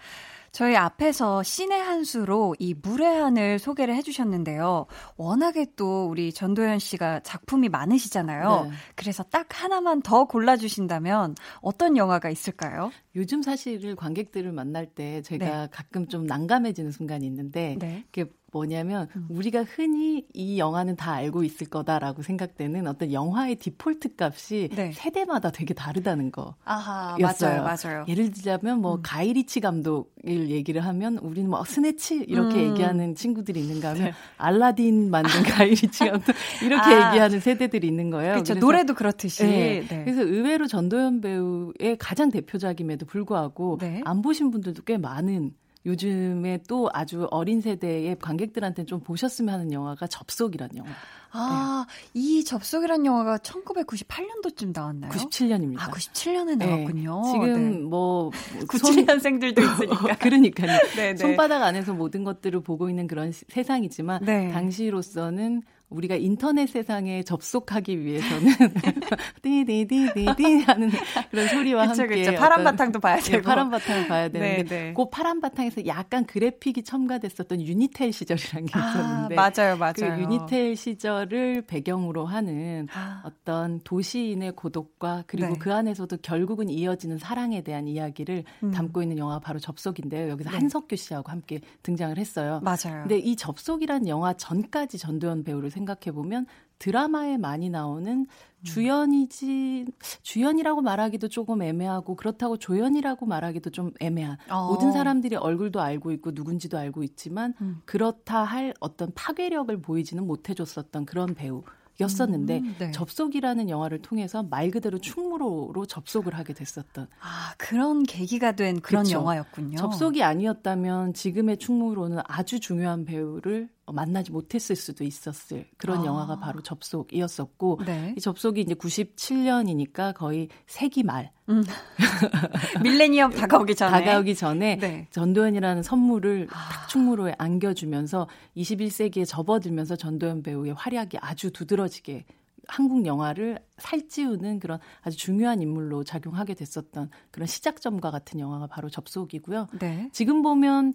저희 앞에서 신의 한 수로 이 무례한을 소개를 해주셨는데요. 워낙에 또 우리 전도연 씨가 작품이 많으시잖아요. 네. 그래서 딱 하나만 더 골라주신다면 어떤 영화가 있을까요? 요즘 사실을 관객들을 만날 때 제가 네. 가끔 좀 난감해지는 순간이 있는데 네. 뭐냐면 음. 우리가 흔히 이 영화는 다 알고 있을 거다라고 생각되는 어떤 영화의 디폴트 값이 네. 세대마다 되게 다르다는 거. 아하, 맞아요, 맞아요. 예를 들자면 뭐 음. 가이리치 감독을 얘기를 하면 우리는 뭐 스네치 이렇게 음. 얘기하는 친구들이 있는가 하면 네. 알라딘 만든 가이리치 감독 <laughs> 이렇게 아. 얘기하는 세대들이 있는 거예요. 그렇죠. 노래도 그렇듯이. 네. 네. 그래서 의외로 전도연 배우의 가장 대표작임에도 불구하고 네. 안 보신 분들도 꽤 많은 요즘에 또 아주 어린 세대의 관객들한테 좀 보셨으면 하는 영화가 접속이라는 영화. 아, 네. 이 접속이라는 영화가 1998년도쯤 나왔나요? 97년입니다. 아, 97년에 나왔군요. 네. 지금 네. 뭐 <laughs> 97년생들도 있으니까. <laughs> 그러니까요. 네, 네. 손바닥 안에서 모든 것들을 보고 있는 그런 세상이지만 네. 당시로서는 우리가 인터넷 세상에 접속하기 위해서는 <laughs> 띠디디디디 하는 그런 소리와 그쵸, 함께 그쵸. 파란 바탕도 봐야 예, 되고 파란 바탕을 봐야 되는데 네, 네. 그 파란 바탕에서 약간 그래픽이 첨가됐었던 유니텔 시절이라는 게 아, 있었는데 아, 맞아요, 맞아요. 그 유니텔 시절을 배경으로 하는 아. 어떤 도시인의 고독과 그리고 네. 그 안에서도 결국은 이어지는 사랑에 대한 이야기를 음. 담고 있는 영화 바로 접속인데요. 여기서 네. 한석규 씨하고 함께 등장을 했어요. 맞아요. 근데 이 접속이란 영화 전까지 전도연 배우를 생각해 보면 드라마에 많이 나오는 주연이지 주연이라고 말하기도 조금 애매하고 그렇다고 조연이라고 말하기도 좀 애매한 어. 모든 사람들이 얼굴도 알고 있고 누군지도 알고 있지만 음. 그렇다 할 어떤 파괴력을 보이지는 못해줬었던 그런 배우. 였었는데 음, 네. 접속이라는 영화를 통해서 말 그대로 충무로로 접속을 하게 됐었던 아 그런 계기가 된 그런 그렇죠. 영화였군요. 접속이 아니었다면 지금의 충무로는 아주 중요한 배우를 만나지 못했을 수도 있었을 그런 아. 영화가 바로 접속이었었고 네. 이 접속이 이제 97년이니까 거의 세기 말 음. <laughs> 밀레니엄 다가오기 전에 다가오기 전에 네. 전도연이라는 선물을 아. 딱 충무로에 안겨주면서 21세기에 접어들면서 전도연 배우의 활약이 아주 두드러지게 한국 영화를 살찌우는 그런 아주 중요한 인물로 작용하게 됐었던 그런 시작점과 같은 영화가 바로 접속이고요. 네. 지금 보면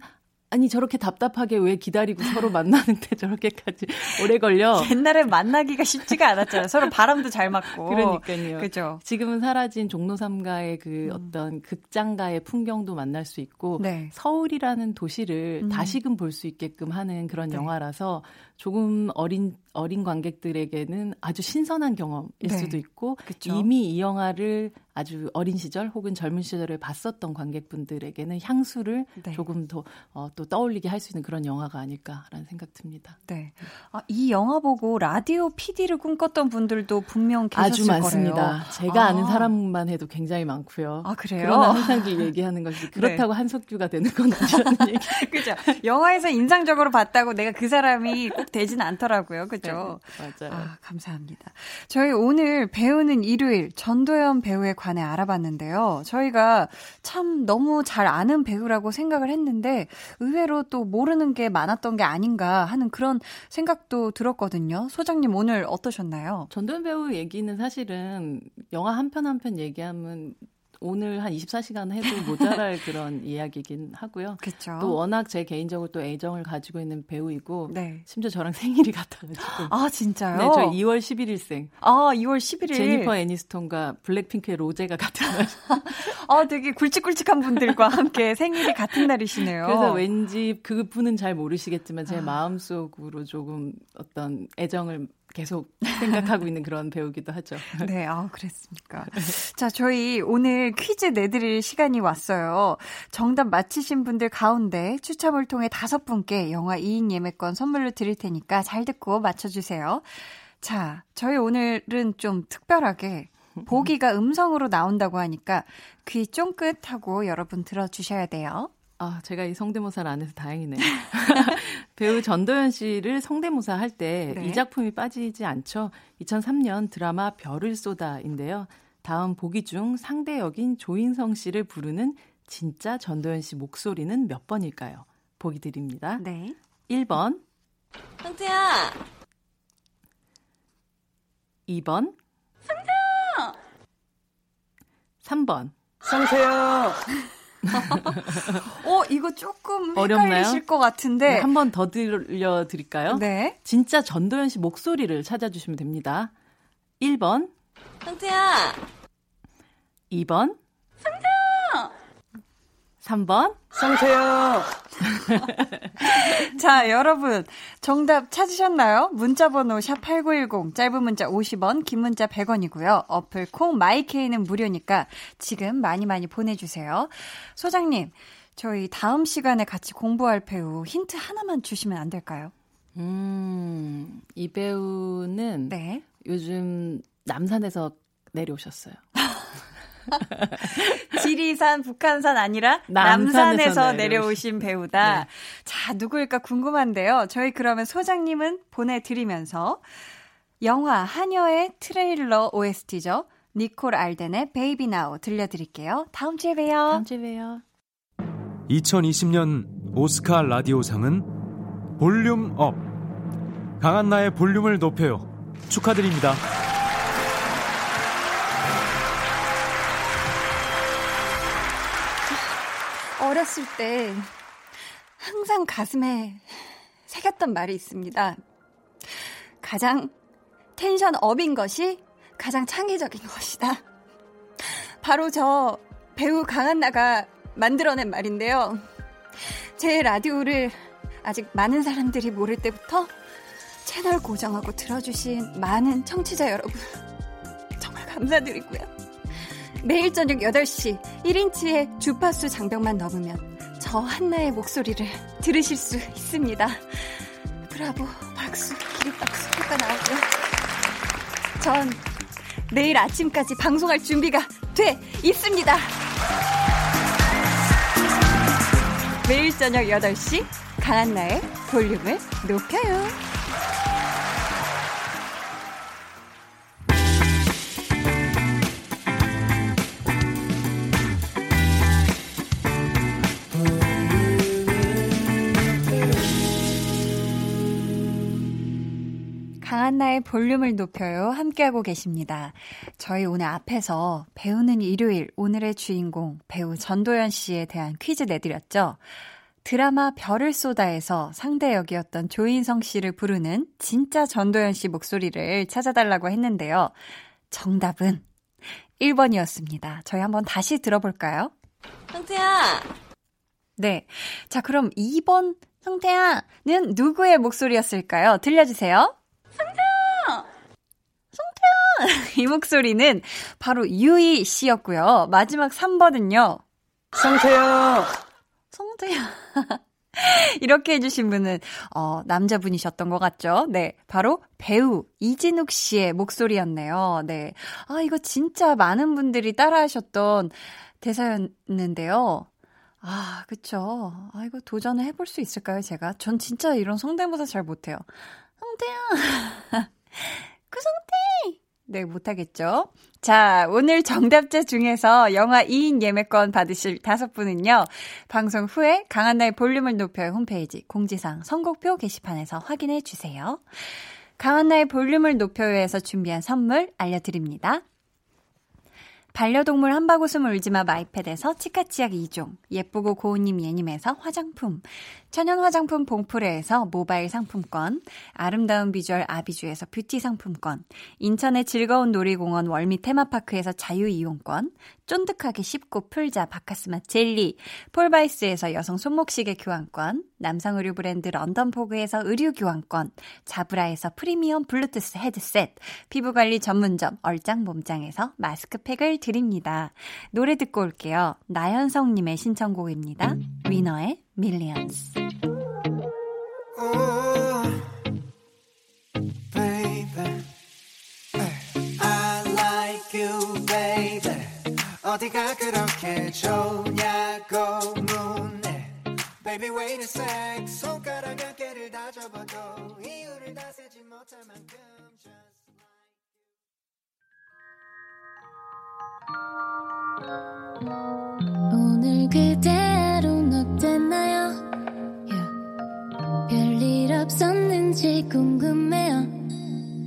아니 저렇게 답답하게 왜 기다리고 서로 만나는데 <laughs> 저렇게까지 오래 걸려? 옛날에 만나기가 쉽지가 않았잖아요. 서로 바람도 잘 맞고. 그러니까요. 그죠. 지금은 사라진 종로 3가의 그 음. 어떤 극장가의 풍경도 만날 수 있고 네. 서울이라는 도시를 음. 다시금 볼 수 있게끔 하는 그런 네. 영화라서 조금 어린 어린 관객들에게는 아주 신선한 경험일 네. 수도 있고 그쵸? 이미 이 영화를 아주 어린 시절 혹은 젊은 시절에 봤었던 관객분들에게는 향수를 네. 조금 더 어, 또 떠올리게 할 수 있는 그런 영화가 아닐까라는 생각 듭니다. 네. 아, 이 영화 보고 라디오 PD를 꿈꿨던 분들도 분명 계셨을 아주 많습니다. 거래요. 제가 아. 는 사람만 해도 굉장히 많고요. 아 그래요? 그러나 항상 <laughs> 얘기하는 것이 네. 그렇다고 네. 한석규가 되는 건 아니라는 <laughs> 얘기. 그죠? 영화에서 인상적으로 봤다고 내가 그 사람이 꼭 되진 않더라고요. 그죠? 네, 맞아요. 아, 감사합니다. 저희 오늘 배우는 일요일 전도연 배우에 관해 알아봤는데요. 저희가 참 너무 잘 아는 배우라고 생각을 했는데 의외로 또 모르는 게 많았던 게 아닌가 하는 그런 생각도 들었거든요. 소장님 오늘 어떠셨나요? 전도연 배우 얘기는 사실은 영화 한 편 한 편 얘기하면 오늘 한 24시간 해도 모자랄 <laughs> 그런 이야기긴 하고요. 그쵸. 또 워낙 제 개인적으로 또 애정을 가지고 있는 배우이고 네. 심지어 저랑 <laughs> 생일이 같아가지고. 아 진짜요? 네, 저 2월 11일생. 아 2월 11일. 제니퍼 애니스톤과 블랙핑크의 로제가 같아가지고. <laughs> 아 되게 굵직굵직한 분들과 함께 생일이 같은 날이시네요. 그래서 왠지 그분은 잘 모르시겠지만 제 아. 마음속으로 조금 어떤 애정을 계속 생각하고 있는 그런 배우기도 하죠. <laughs> 네, 아, 그랬습니까. 자, 저희 오늘 퀴즈 내드릴 시간이 왔어요. 정답 맞히신 분들 가운데 추첨을 통해 다섯 분께 영화 2인 예매권 선물로 드릴 테니까 잘 듣고 맞춰주세요. 자, 저희 오늘은 좀 특별하게 보기가 음성으로 나온다고 하니까 귀 쫑긋하고 여러분 들어주셔야 돼요. 아, 제가 이 성대모사를 안 해서 다행이네요. <laughs> 배우 전도연 씨를 성대모사 할 때이 네. 작품이 빠지지 않죠. 2003년 드라마 별을 쏟아인데요. 다음 보기 중 상대 역인 조인성 씨를 부르는 진짜 전도연 씨 목소리는 몇 번일까요? 보기 드립니다. 네. 1번. 상태야! 2번. 상태야! 3번. 상태야! <laughs> 어, 이거 조금 헷갈리실 것 같은데. 네, 한번 더 들려드릴까요? 네. 진짜 전도연 씨 목소리를 찾아주시면 됩니다. 1번. 상태야. 2번. 상태야. 3번. 상태야. <laughs> 자, 여러분. 정답 찾으셨나요? 문자번호 샵8910, 짧은 문자 50원, 긴 문자 100원이고요. 어플 콩 마이케이는 무료니까 지금 많이 많이 보내주세요. 소장님, 저희 다음 시간에 같이 공부할 배우 힌트 하나만 주시면 안 될까요? 음, 이 배우는 네. 요즘 남산에서 내려오셨어요. <laughs> <laughs> 지리산, 북한산 아니라 남산에서, 남산에서 내려오신 배우다. 네. 자, 누구일까 궁금한데요. 저희 그러면 소장님은 보내드리면서 영화 하녀의 트레일러 OST죠. 니콜 알덴의 Baby Now 들려드릴게요. 다음 주에 봬요. 다음 주에 봬요. 2020년 오스카 라디오상은 volume up. 강한 나의 볼륨을 높여요. 축하드립니다. 어렸을 때 항상 가슴에 새겼던 말이 있습니다. 가장 텐션 업인 것이 가장 창의적인 것이다. 바로 저 배우 강한나가 만들어낸 말인데요. 제 라디오를 아직 많은 사람들이 모를 때부터 채널 고정하고 들어주신 많은 청취자 여러분 정말 감사드리고요. 매일 저녁 8시 1인치의 주파수 장벽만 넘으면 저 한나의 목소리를 들으실 수 있습니다. 브라보, 박수, 기립박수 효과 나오고요. 전 내일 아침까지 방송할 준비가 돼 있습니다. 매일 저녁 8시 강한나의 볼륨을 높여요. 강한나의 볼륨을 높여요. 함께하고 계십니다. 저희 오늘 앞에서 배우는 일요일 오늘의 주인공 배우 전도연 씨에 대한 퀴즈 내드렸죠. 드라마 별을 쏟아에서 상대 역이었던 조인성 씨를 부르는 진짜 전도연 씨 목소리를 찾아달라고 했는데요. 정답은 1번이었습니다. 저희 한번 다시 들어볼까요? 성태야! 네. 자, 그럼 2번 성태야는 누구의 목소리였을까요? 들려주세요. <laughs> 이 목소리는 바로 유이 씨였고요. 마지막 3번은요. 성태야! 성태야. <laughs> 이렇게 해주신 분은, 어, 남자분이셨던 것 같죠? 네. 바로 배우 이진욱 씨의 목소리였네요. 네. 아, 이거 진짜 많은 분들이 따라 하셨던 대사였는데요. 아, 그쵸. 아, 이거 도전을 해볼 수 있을까요, 제가? 전 진짜 이런 성대모사 잘 못해요. 성태야. <laughs> 구성태! 네, 못하겠죠? 자, 오늘 정답자 중에서 영화 2인 예매권 받으실 다섯 분은요, 방송 후에 강한나의 볼륨을 높여 홈페이지 공지사항 선곡표 게시판에서 확인해 주세요. 강한나의 볼륨을 높여요에서 준비한 선물 알려드립니다. 반려동물 한바구음 울지마 마이패드에서 치카치약 2종, 예쁘고 고운님 예님에서 화장품, 천연 화장품 봉프레에서 모바일 상품권, 아름다운 비주얼 아비주에서 뷰티 상품권, 인천의 즐거운 놀이공원 월미 테마파크에서 자유이용권, 쫀득하게 씹고 풀자 박카스맛 젤리, 폴바이스에서 여성 손목시계 교환권, 남성 의류 브랜드 런던포그에서 의류 교환권, 자브라에서 프리미엄 블루투스 헤드셋, 피부관리 전문점 얼짱 몸짱에서 마스크팩을 드립니다. 노래 듣고 올게요. 나연성님의 신청곡입니다. 위너의 밀리언스. 어디가 그렇게 좋냐고 묻네 Baby wait a sec. 손가락 한 개를 다 접어도 이유를 다 세지 못할 만큼 오늘 그대로는 어땠나요? 별일 없었는지 궁금해요.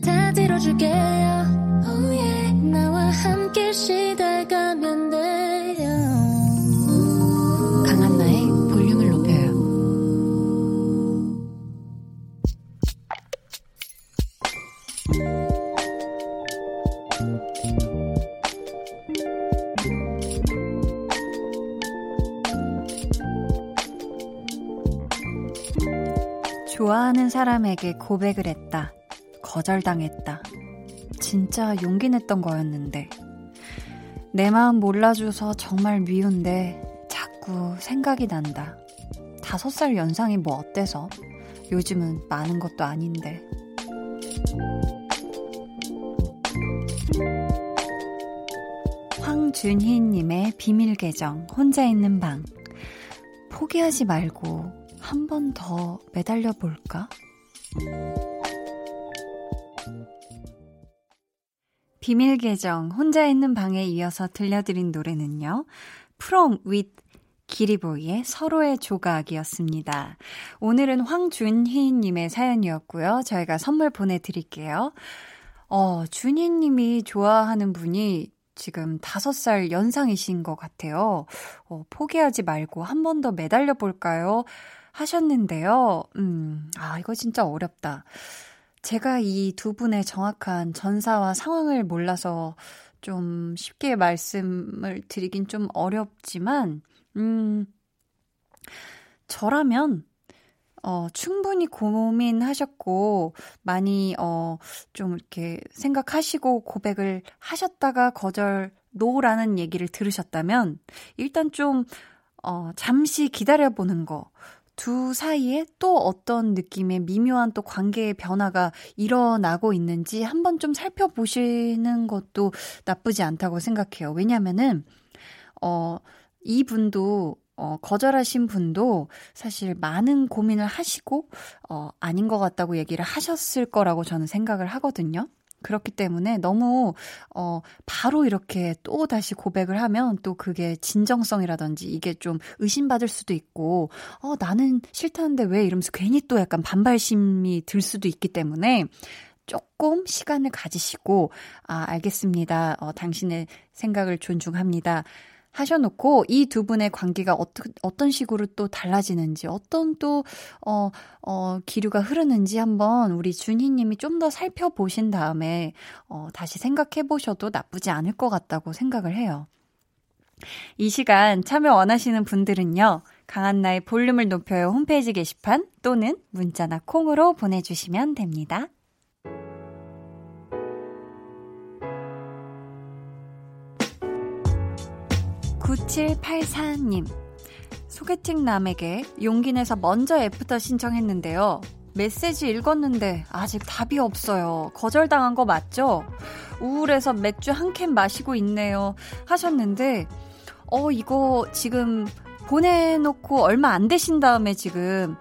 다 들어줄게요. Oh yeah. 나와 함께 쉬다가면 돼요 강한나의 볼륨을 높여요 좋아하는 사람에게 고백을 했다. 거절당했다. 진짜 용기 냈던 거였는데. 내 마음 몰라줘서 정말 미운데 자꾸 생각이 난다. 다섯 살 연상이 뭐 어때서? 요즘은 많은 것도 아닌데. 황준희님의 비밀 계정, 혼자 있는 방. 포기하지 말고 한 번 더 매달려 볼까? 비밀 계정 혼자 있는 방에 이어서 들려드린 노래는요. From with 기리보이의 서로의 조각이었습니다. 오늘은 황준희님의 사연이었고요. 저희가 선물 보내드릴게요. 어, 준희님이 좋아하는 분이 지금 다섯 살 연상이신 것 같아요. 어, 포기하지 말고 한 번 더 매달려 볼까요? 하셨는데요. 음, 아, 이거 진짜 어렵다. 제가 이 두 분의 정확한 전사와 상황을 몰라서 좀 쉽게 말씀을 드리긴 좀 어렵지만, 음, 저라면, 어, 충분히 고민하셨고, 많이, 어, 좀 이렇게 생각하시고 고백을 하셨다가 거절, 노라는 얘기를 들으셨다면, 일단 좀, 어, 잠시 기다려보는 거, 두 사이에 또 어떤 느낌의 미묘한 또 관계의 변화가 일어나고 있는지 한번 좀 살펴보시는 것도 나쁘지 않다고 생각해요. 왜냐면은, 어, 이 분도 어, 거절하신 분도 사실 많은 고민을 하시고, 어, 아닌 것 같다고 얘기를 하셨을 거라고 저는 생각을 하거든요. 그렇기 때문에 너무 어 바로 이렇게 또 다시 고백을 하면 또 그게 진정성이라든지 이게 좀 의심받을 수도 있고 어 나는 싫다는데 왜 이러면서 괜히 또 약간 반발심이 들 수도 있기 때문에 조금 시간을 가지시고 아 알겠습니다. 어 당신의 생각을 존중합니다. 하셔놓고 이 두 분의 관계가 어떤 어떤 식으로 또 달라지는지 어떤 또 어, 어, 기류가 흐르는지 한번 우리 준희님이 좀 더 살펴보신 다음에 어, 다시 생각해 보셔도 나쁘지 않을 것 같다고 생각을 해요. 이 시간 참여 원하시는 분들은요. 강한나의 볼륨을 높여요 홈페이지 게시판 또는 문자나 콩으로 보내주시면 됩니다. 9784님. 소개팅 남에게 용기 내서 먼저 애프터 신청했는데요. 메시지 읽었는데 아직 답이 없어요. 거절당한 거 맞죠? 우울해서 맥주 한 캔 마시고 있네요. 하셨는데, 어, 이거 지금 보내놓고 얼마 안 되신 다음에 지금,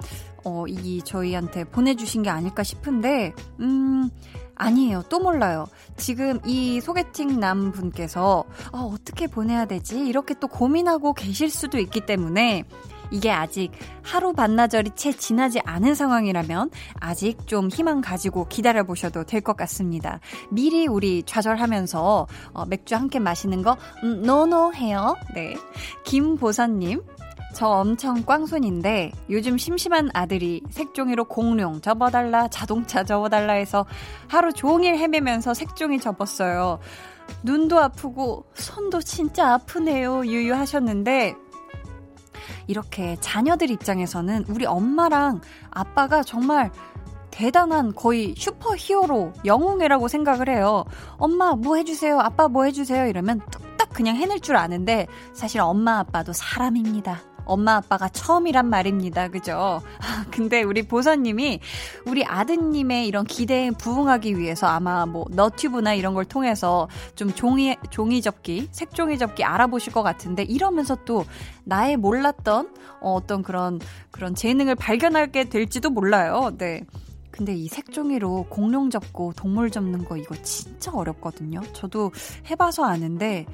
어, 이 저희한테 보내주신 게 아닐까 싶은데, 음, 아니에요. 또 몰라요. 지금 이 소개팅 남 분께서 어, 어떻게 보내야 되지? 이렇게 또 고민하고 계실 수도 있기 때문에 이게 아직 하루 반나절이 채 지나지 않은 상황이라면 아직 좀 희망 가지고 기다려 보셔도 될 것 같습니다. 미리 우리 좌절하면서 어, 맥주 한 캔 마시는 거 음, 노노 해요. 네. 김보선님 저 엄청 꽝손인데 요즘 심심한 아들이 색종이로 공룡 접어달라 자동차 접어달라 해서 하루 종일 헤매면서 색종이 접었어요. 눈도 아프고 손도 진짜 아프네요 유유하셨는데 이렇게 자녀들 입장에서는 우리 엄마랑 아빠가 정말 대단한 거의 슈퍼 히어로 영웅이라고 생각을 해요. 엄마 뭐 해주세요. 아빠 뭐 해주세요. 이러면 뚝딱 그냥 해낼 줄 아는데 사실 엄마 아빠도 사람입니다. 엄마 아빠가 처음이란 말입니다. 그죠? 근데 우리 보선님이 우리 아드님의 이런 기대에 부응하기 위해서 아마 뭐 너튜브나 이런 걸 통해서 좀 종이 종이 접기, 색종이 접기 알아보실 것 같은데 이러면서 또 나의 몰랐던 어, 어떤 그런 그런 재능을 발견하게 될지도 몰라요. 네. 근데 이 색종이로 공룡 접고 동물 접는 거 이거 진짜 어렵거든요. 저도 해봐서 아는데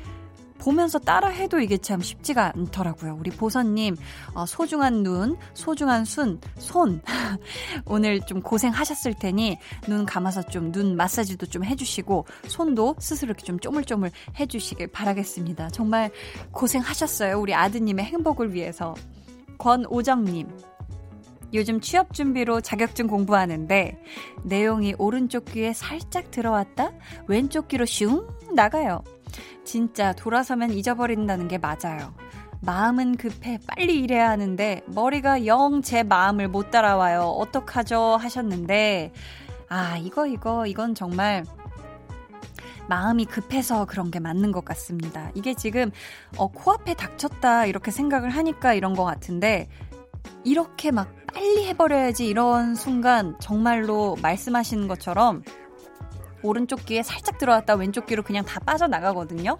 보면서 따라해도 이게 참 쉽지가 않더라고요. 우리 보선님, 어, 소중한 눈, 소중한 순, 손. <laughs> 오늘 좀 고생하셨을 테니 눈 감아서 좀 눈 마사지도 좀 해주시고 손도 스스로 이렇게 좀 쪼물쪼물 해주시길 바라겠습니다. 정말 고생하셨어요. 우리 아드님의 행복을 위해서. 권오정님. 요즘 취업 준비로 자격증 공부하는데 내용이 오른쪽 귀에 살짝 들어왔다 왼쪽 귀로 슝 나가요. 진짜 돌아서면 잊어버린다는 게 맞아요. 마음은 급해 빨리 일해야 하는데 머리가 영 제 마음을 못 따라와요. 어떡하죠? 하셨는데 아 이거 이거 이건 정말 마음이 급해서 그런 게 맞는 것 같습니다. 이게 지금 어, 코앞에 닥쳤다 이렇게 생각을 하니까 이런 것 같은데 이렇게 막 빨리 해버려야지 이런 순간 정말로 말씀하시는 것처럼 오른쪽 귀에 살짝 들어왔다 왼쪽 귀로 그냥 다 빠져나가거든요.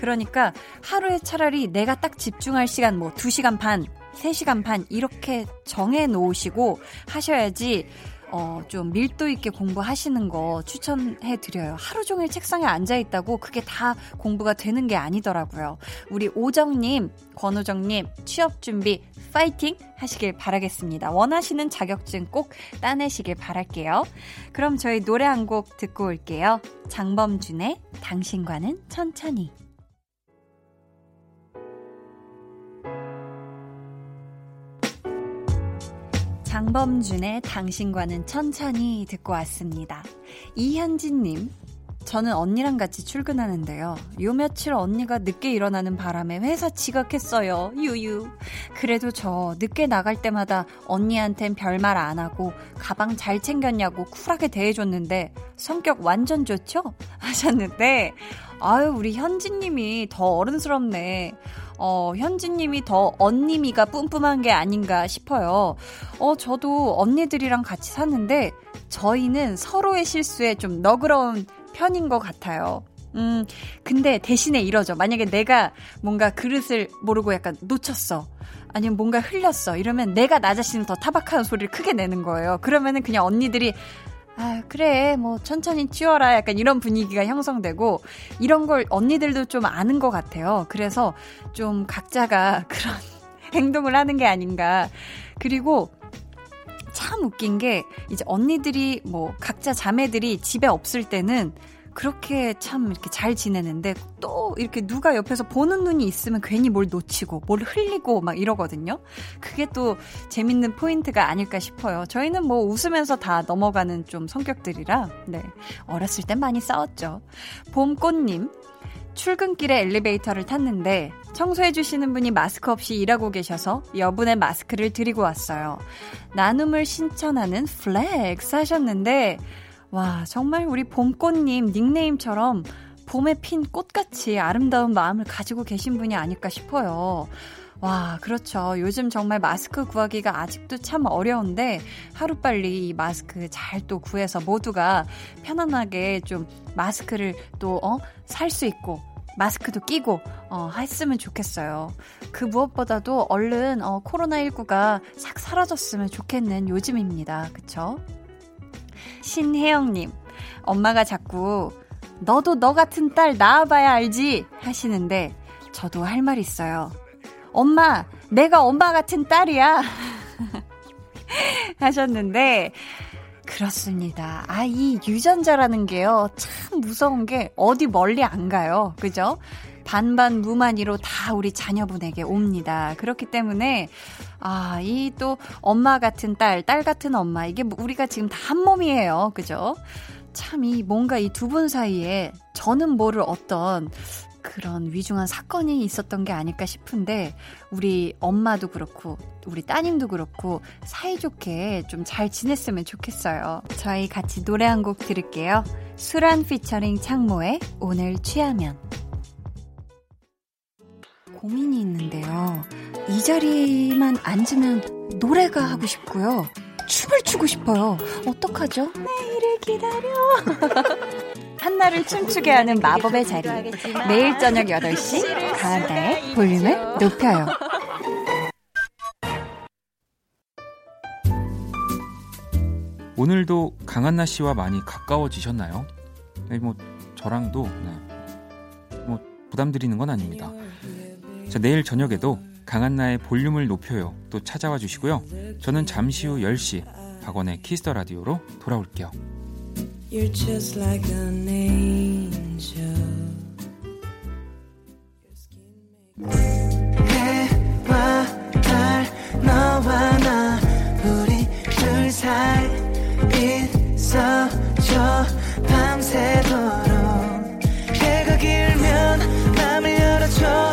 그러니까 하루에 차라리 내가 딱 집중할 시간 뭐 2시간 반, 3시간 반 이렇게 정해 놓으시고 하셔야지 어, 좀 밀도 있게 공부하시는 거 추천해 드려요. 하루 종일 책상에 앉아 있다고 그게 다 공부가 되는 게 아니더라고요. 우리 오정님, 권우정님, 취업 준비 파이팅 하시길 바라겠습니다. 원하시는 자격증 꼭 따내시길 바랄게요. 그럼 저희 노래 한 곡 듣고 올게요. 장범준의 당신과는 천천히. 장범준의 당신과는 천천히 듣고 왔습니다. 이현진님, 저는 언니랑 같이 출근하는데요. 요 며칠 언니가 늦게 일어나는 바람에 회사 지각했어요. 유유. 그래도 저 늦게 나갈 때마다 언니한텐 별말 안 하고 가방 잘 챙겼냐고 쿨하게 대해줬는데 성격 완전 좋죠? <laughs> 하셨는데 아유 우리 현진님이 더 어른스럽네. 어, 현진님이 더 언니미가 뿜뿜한 게 아닌가 싶어요. 어, 저도 언니들이랑 같이 샀는데 저희는 서로의 실수에 좀 너그러운 편인 것 같아요. 음, 근데 대신에 이러죠. 만약에 내가 뭔가 그릇을 모르고 약간 놓쳤어. 아니면 뭔가 흘렸어. 이러면 내가 나 자신을 더 타박하는 소리를 크게 내는 거예요. 그러면은 그냥 언니들이 아, 그래, 뭐, 천천히 치워라. 약간 이런 분위기가 형성되고, 이런 걸 언니들도 좀 아는 것 같아요. 그래서 좀 각자가 <laughs> 그런 행동을 하는 게 아닌가. 그리고 참 웃긴 게 이제 언니들이 뭐 각자 자매들이 집에 없을 때는 그렇게 참 이렇게 잘 지내는데 또 이렇게 누가 옆에서 보는 눈이 있으면 괜히 뭘 놓치고 뭘 흘리고 막 이러거든요. 그게 또 재밌는 포인트가 아닐까 싶어요. 저희는 뭐 웃으면서 다 넘어가는 좀 성격들이라 네. 어렸을 땐 많이 싸웠죠. 봄꽃님 출근길에 엘리베이터를 탔는데 청소해주시는 분이 마스크 없이 일하고 계셔서 여분의 마스크를 드리고 왔어요. 나눔을 실천하는 flex 하셨는데, 와, 정말 우리 봄꽃님 닉네임처럼 봄에 핀 꽃같이 아름다운 마음을 가지고 계신 분이 아닐까 싶어요. 와, 그렇죠. 요즘 정말 마스크 구하기가 아직도 참 어려운데 하루빨리 이 마스크 잘 또 구해서 모두가 편안하게 좀 마스크를 또, 어, 살 수 있고 마스크도 끼고 어, 했으면 좋겠어요. 그 무엇보다도 얼른 어, 코로나19가 싹 사라졌으면 좋겠는 요즘입니다. 그쵸? 신혜영님, 엄마가 자꾸 너도 너 같은 딸 낳아봐야 알지 하시는데 저도 할 말 있어요. 엄마, 내가 엄마 같은 딸이야. <laughs> 하셨는데, 그렇습니다. 아, 이 유전자라는 게요, 참 무서운 게 어디 멀리 안 가요. 그죠? 반반 무만이로 다 우리 자녀분에게 옵니다. 그렇기 때문에, 아, 이 또 엄마 같은 딸, 딸 같은 엄마, 이게 우리가 지금 다 한 몸이에요. 그죠? 참 이 뭔가 이 두 분 사이에 저는 모를 어떤 그런 위중한 사건이 있었던 게 아닐까 싶은데 우리 엄마도 그렇고 우리 따님도 그렇고 사이좋게 좀 잘 지냈으면 좋겠어요. 저희 같이 노래 한 곡 들을게요. 수란 피처링 창모의 오늘 취하면 고민이 있는데요. 이 자리만 앉으면 노래가 하고 싶고요. 춤을 추고 싶어요. 어떡하죠? 내일을 기다려. <laughs> 한나를 춤추게 하는 마법의 자리. 매일 저녁 8시 가은다의 볼륨을 높여요. 오늘도 강한나 씨와 많이 가까워지셨나요? 네, 뭐 저랑도 네. 뭐 부담 드리는 건 아닙니다. 자, 내일 저녁에도 강한나의 볼륨을 높여요. 또 찾아와 주시고요. 저는 잠시 후 10시 박원의 키스 더 라디오로 돌아올게요. You're just like an angel. 해와 달 너와 나 우리 둘 사이 있어줘 밤새도록 해가 길면 맘을 열어줘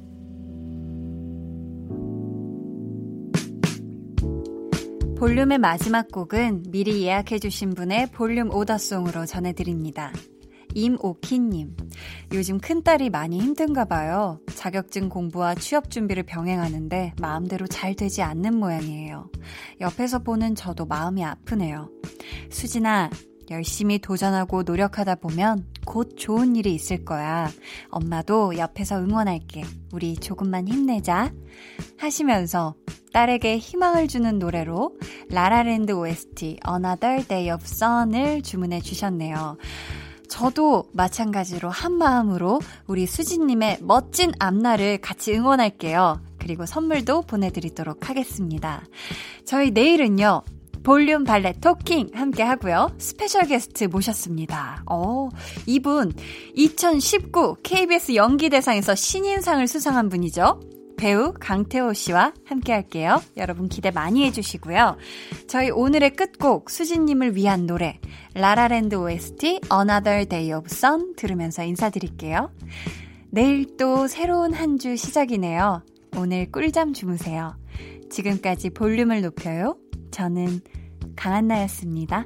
볼륨의 마지막 곡은 미리 예약해주신 분의 볼륨 오더송으로 전해드립니다. 임오키님. 요즘 큰딸이 많이 힘든가 봐요. 자격증 공부와 취업 준비를 병행하는데 마음대로 잘 되지 않는 모양이에요. 옆에서 보는 저도 마음이 아프네요. 수진아, 열심히 도전하고 노력하다 보면 곧 좋은 일이 있을 거야. 엄마도 옆에서 응원할게. 우리 조금만 힘내자. 하시면서 딸에게 희망을 주는 노래로 라라랜드 OST Another Day of Sun을 주문해 주셨네요. 저도 마찬가지로 한 마음으로 우리 수진님의 멋진 앞날을 같이 응원할게요. 그리고 선물도 보내드리도록 하겠습니다. 저희 내일은요, 볼륨 발레 토킹 함께 하고요. 스페셜 게스트 모셨습니다. 어, 이분 2019 KBS 연기대상에서 신인상을 수상한 분이죠. 배우 강태오 씨와 함께 할게요. 여러분 기대 많이 해주시고요. 저희 오늘의 끝곡 수진님을 위한 노래 라라랜드 OST Another Day of Sun 들으면서 인사드릴게요. 내일 또 새로운 한 주 시작이네요. 오늘 꿀잠 주무세요. 지금까지 볼륨을 높여요. 저는 강한나였습니다.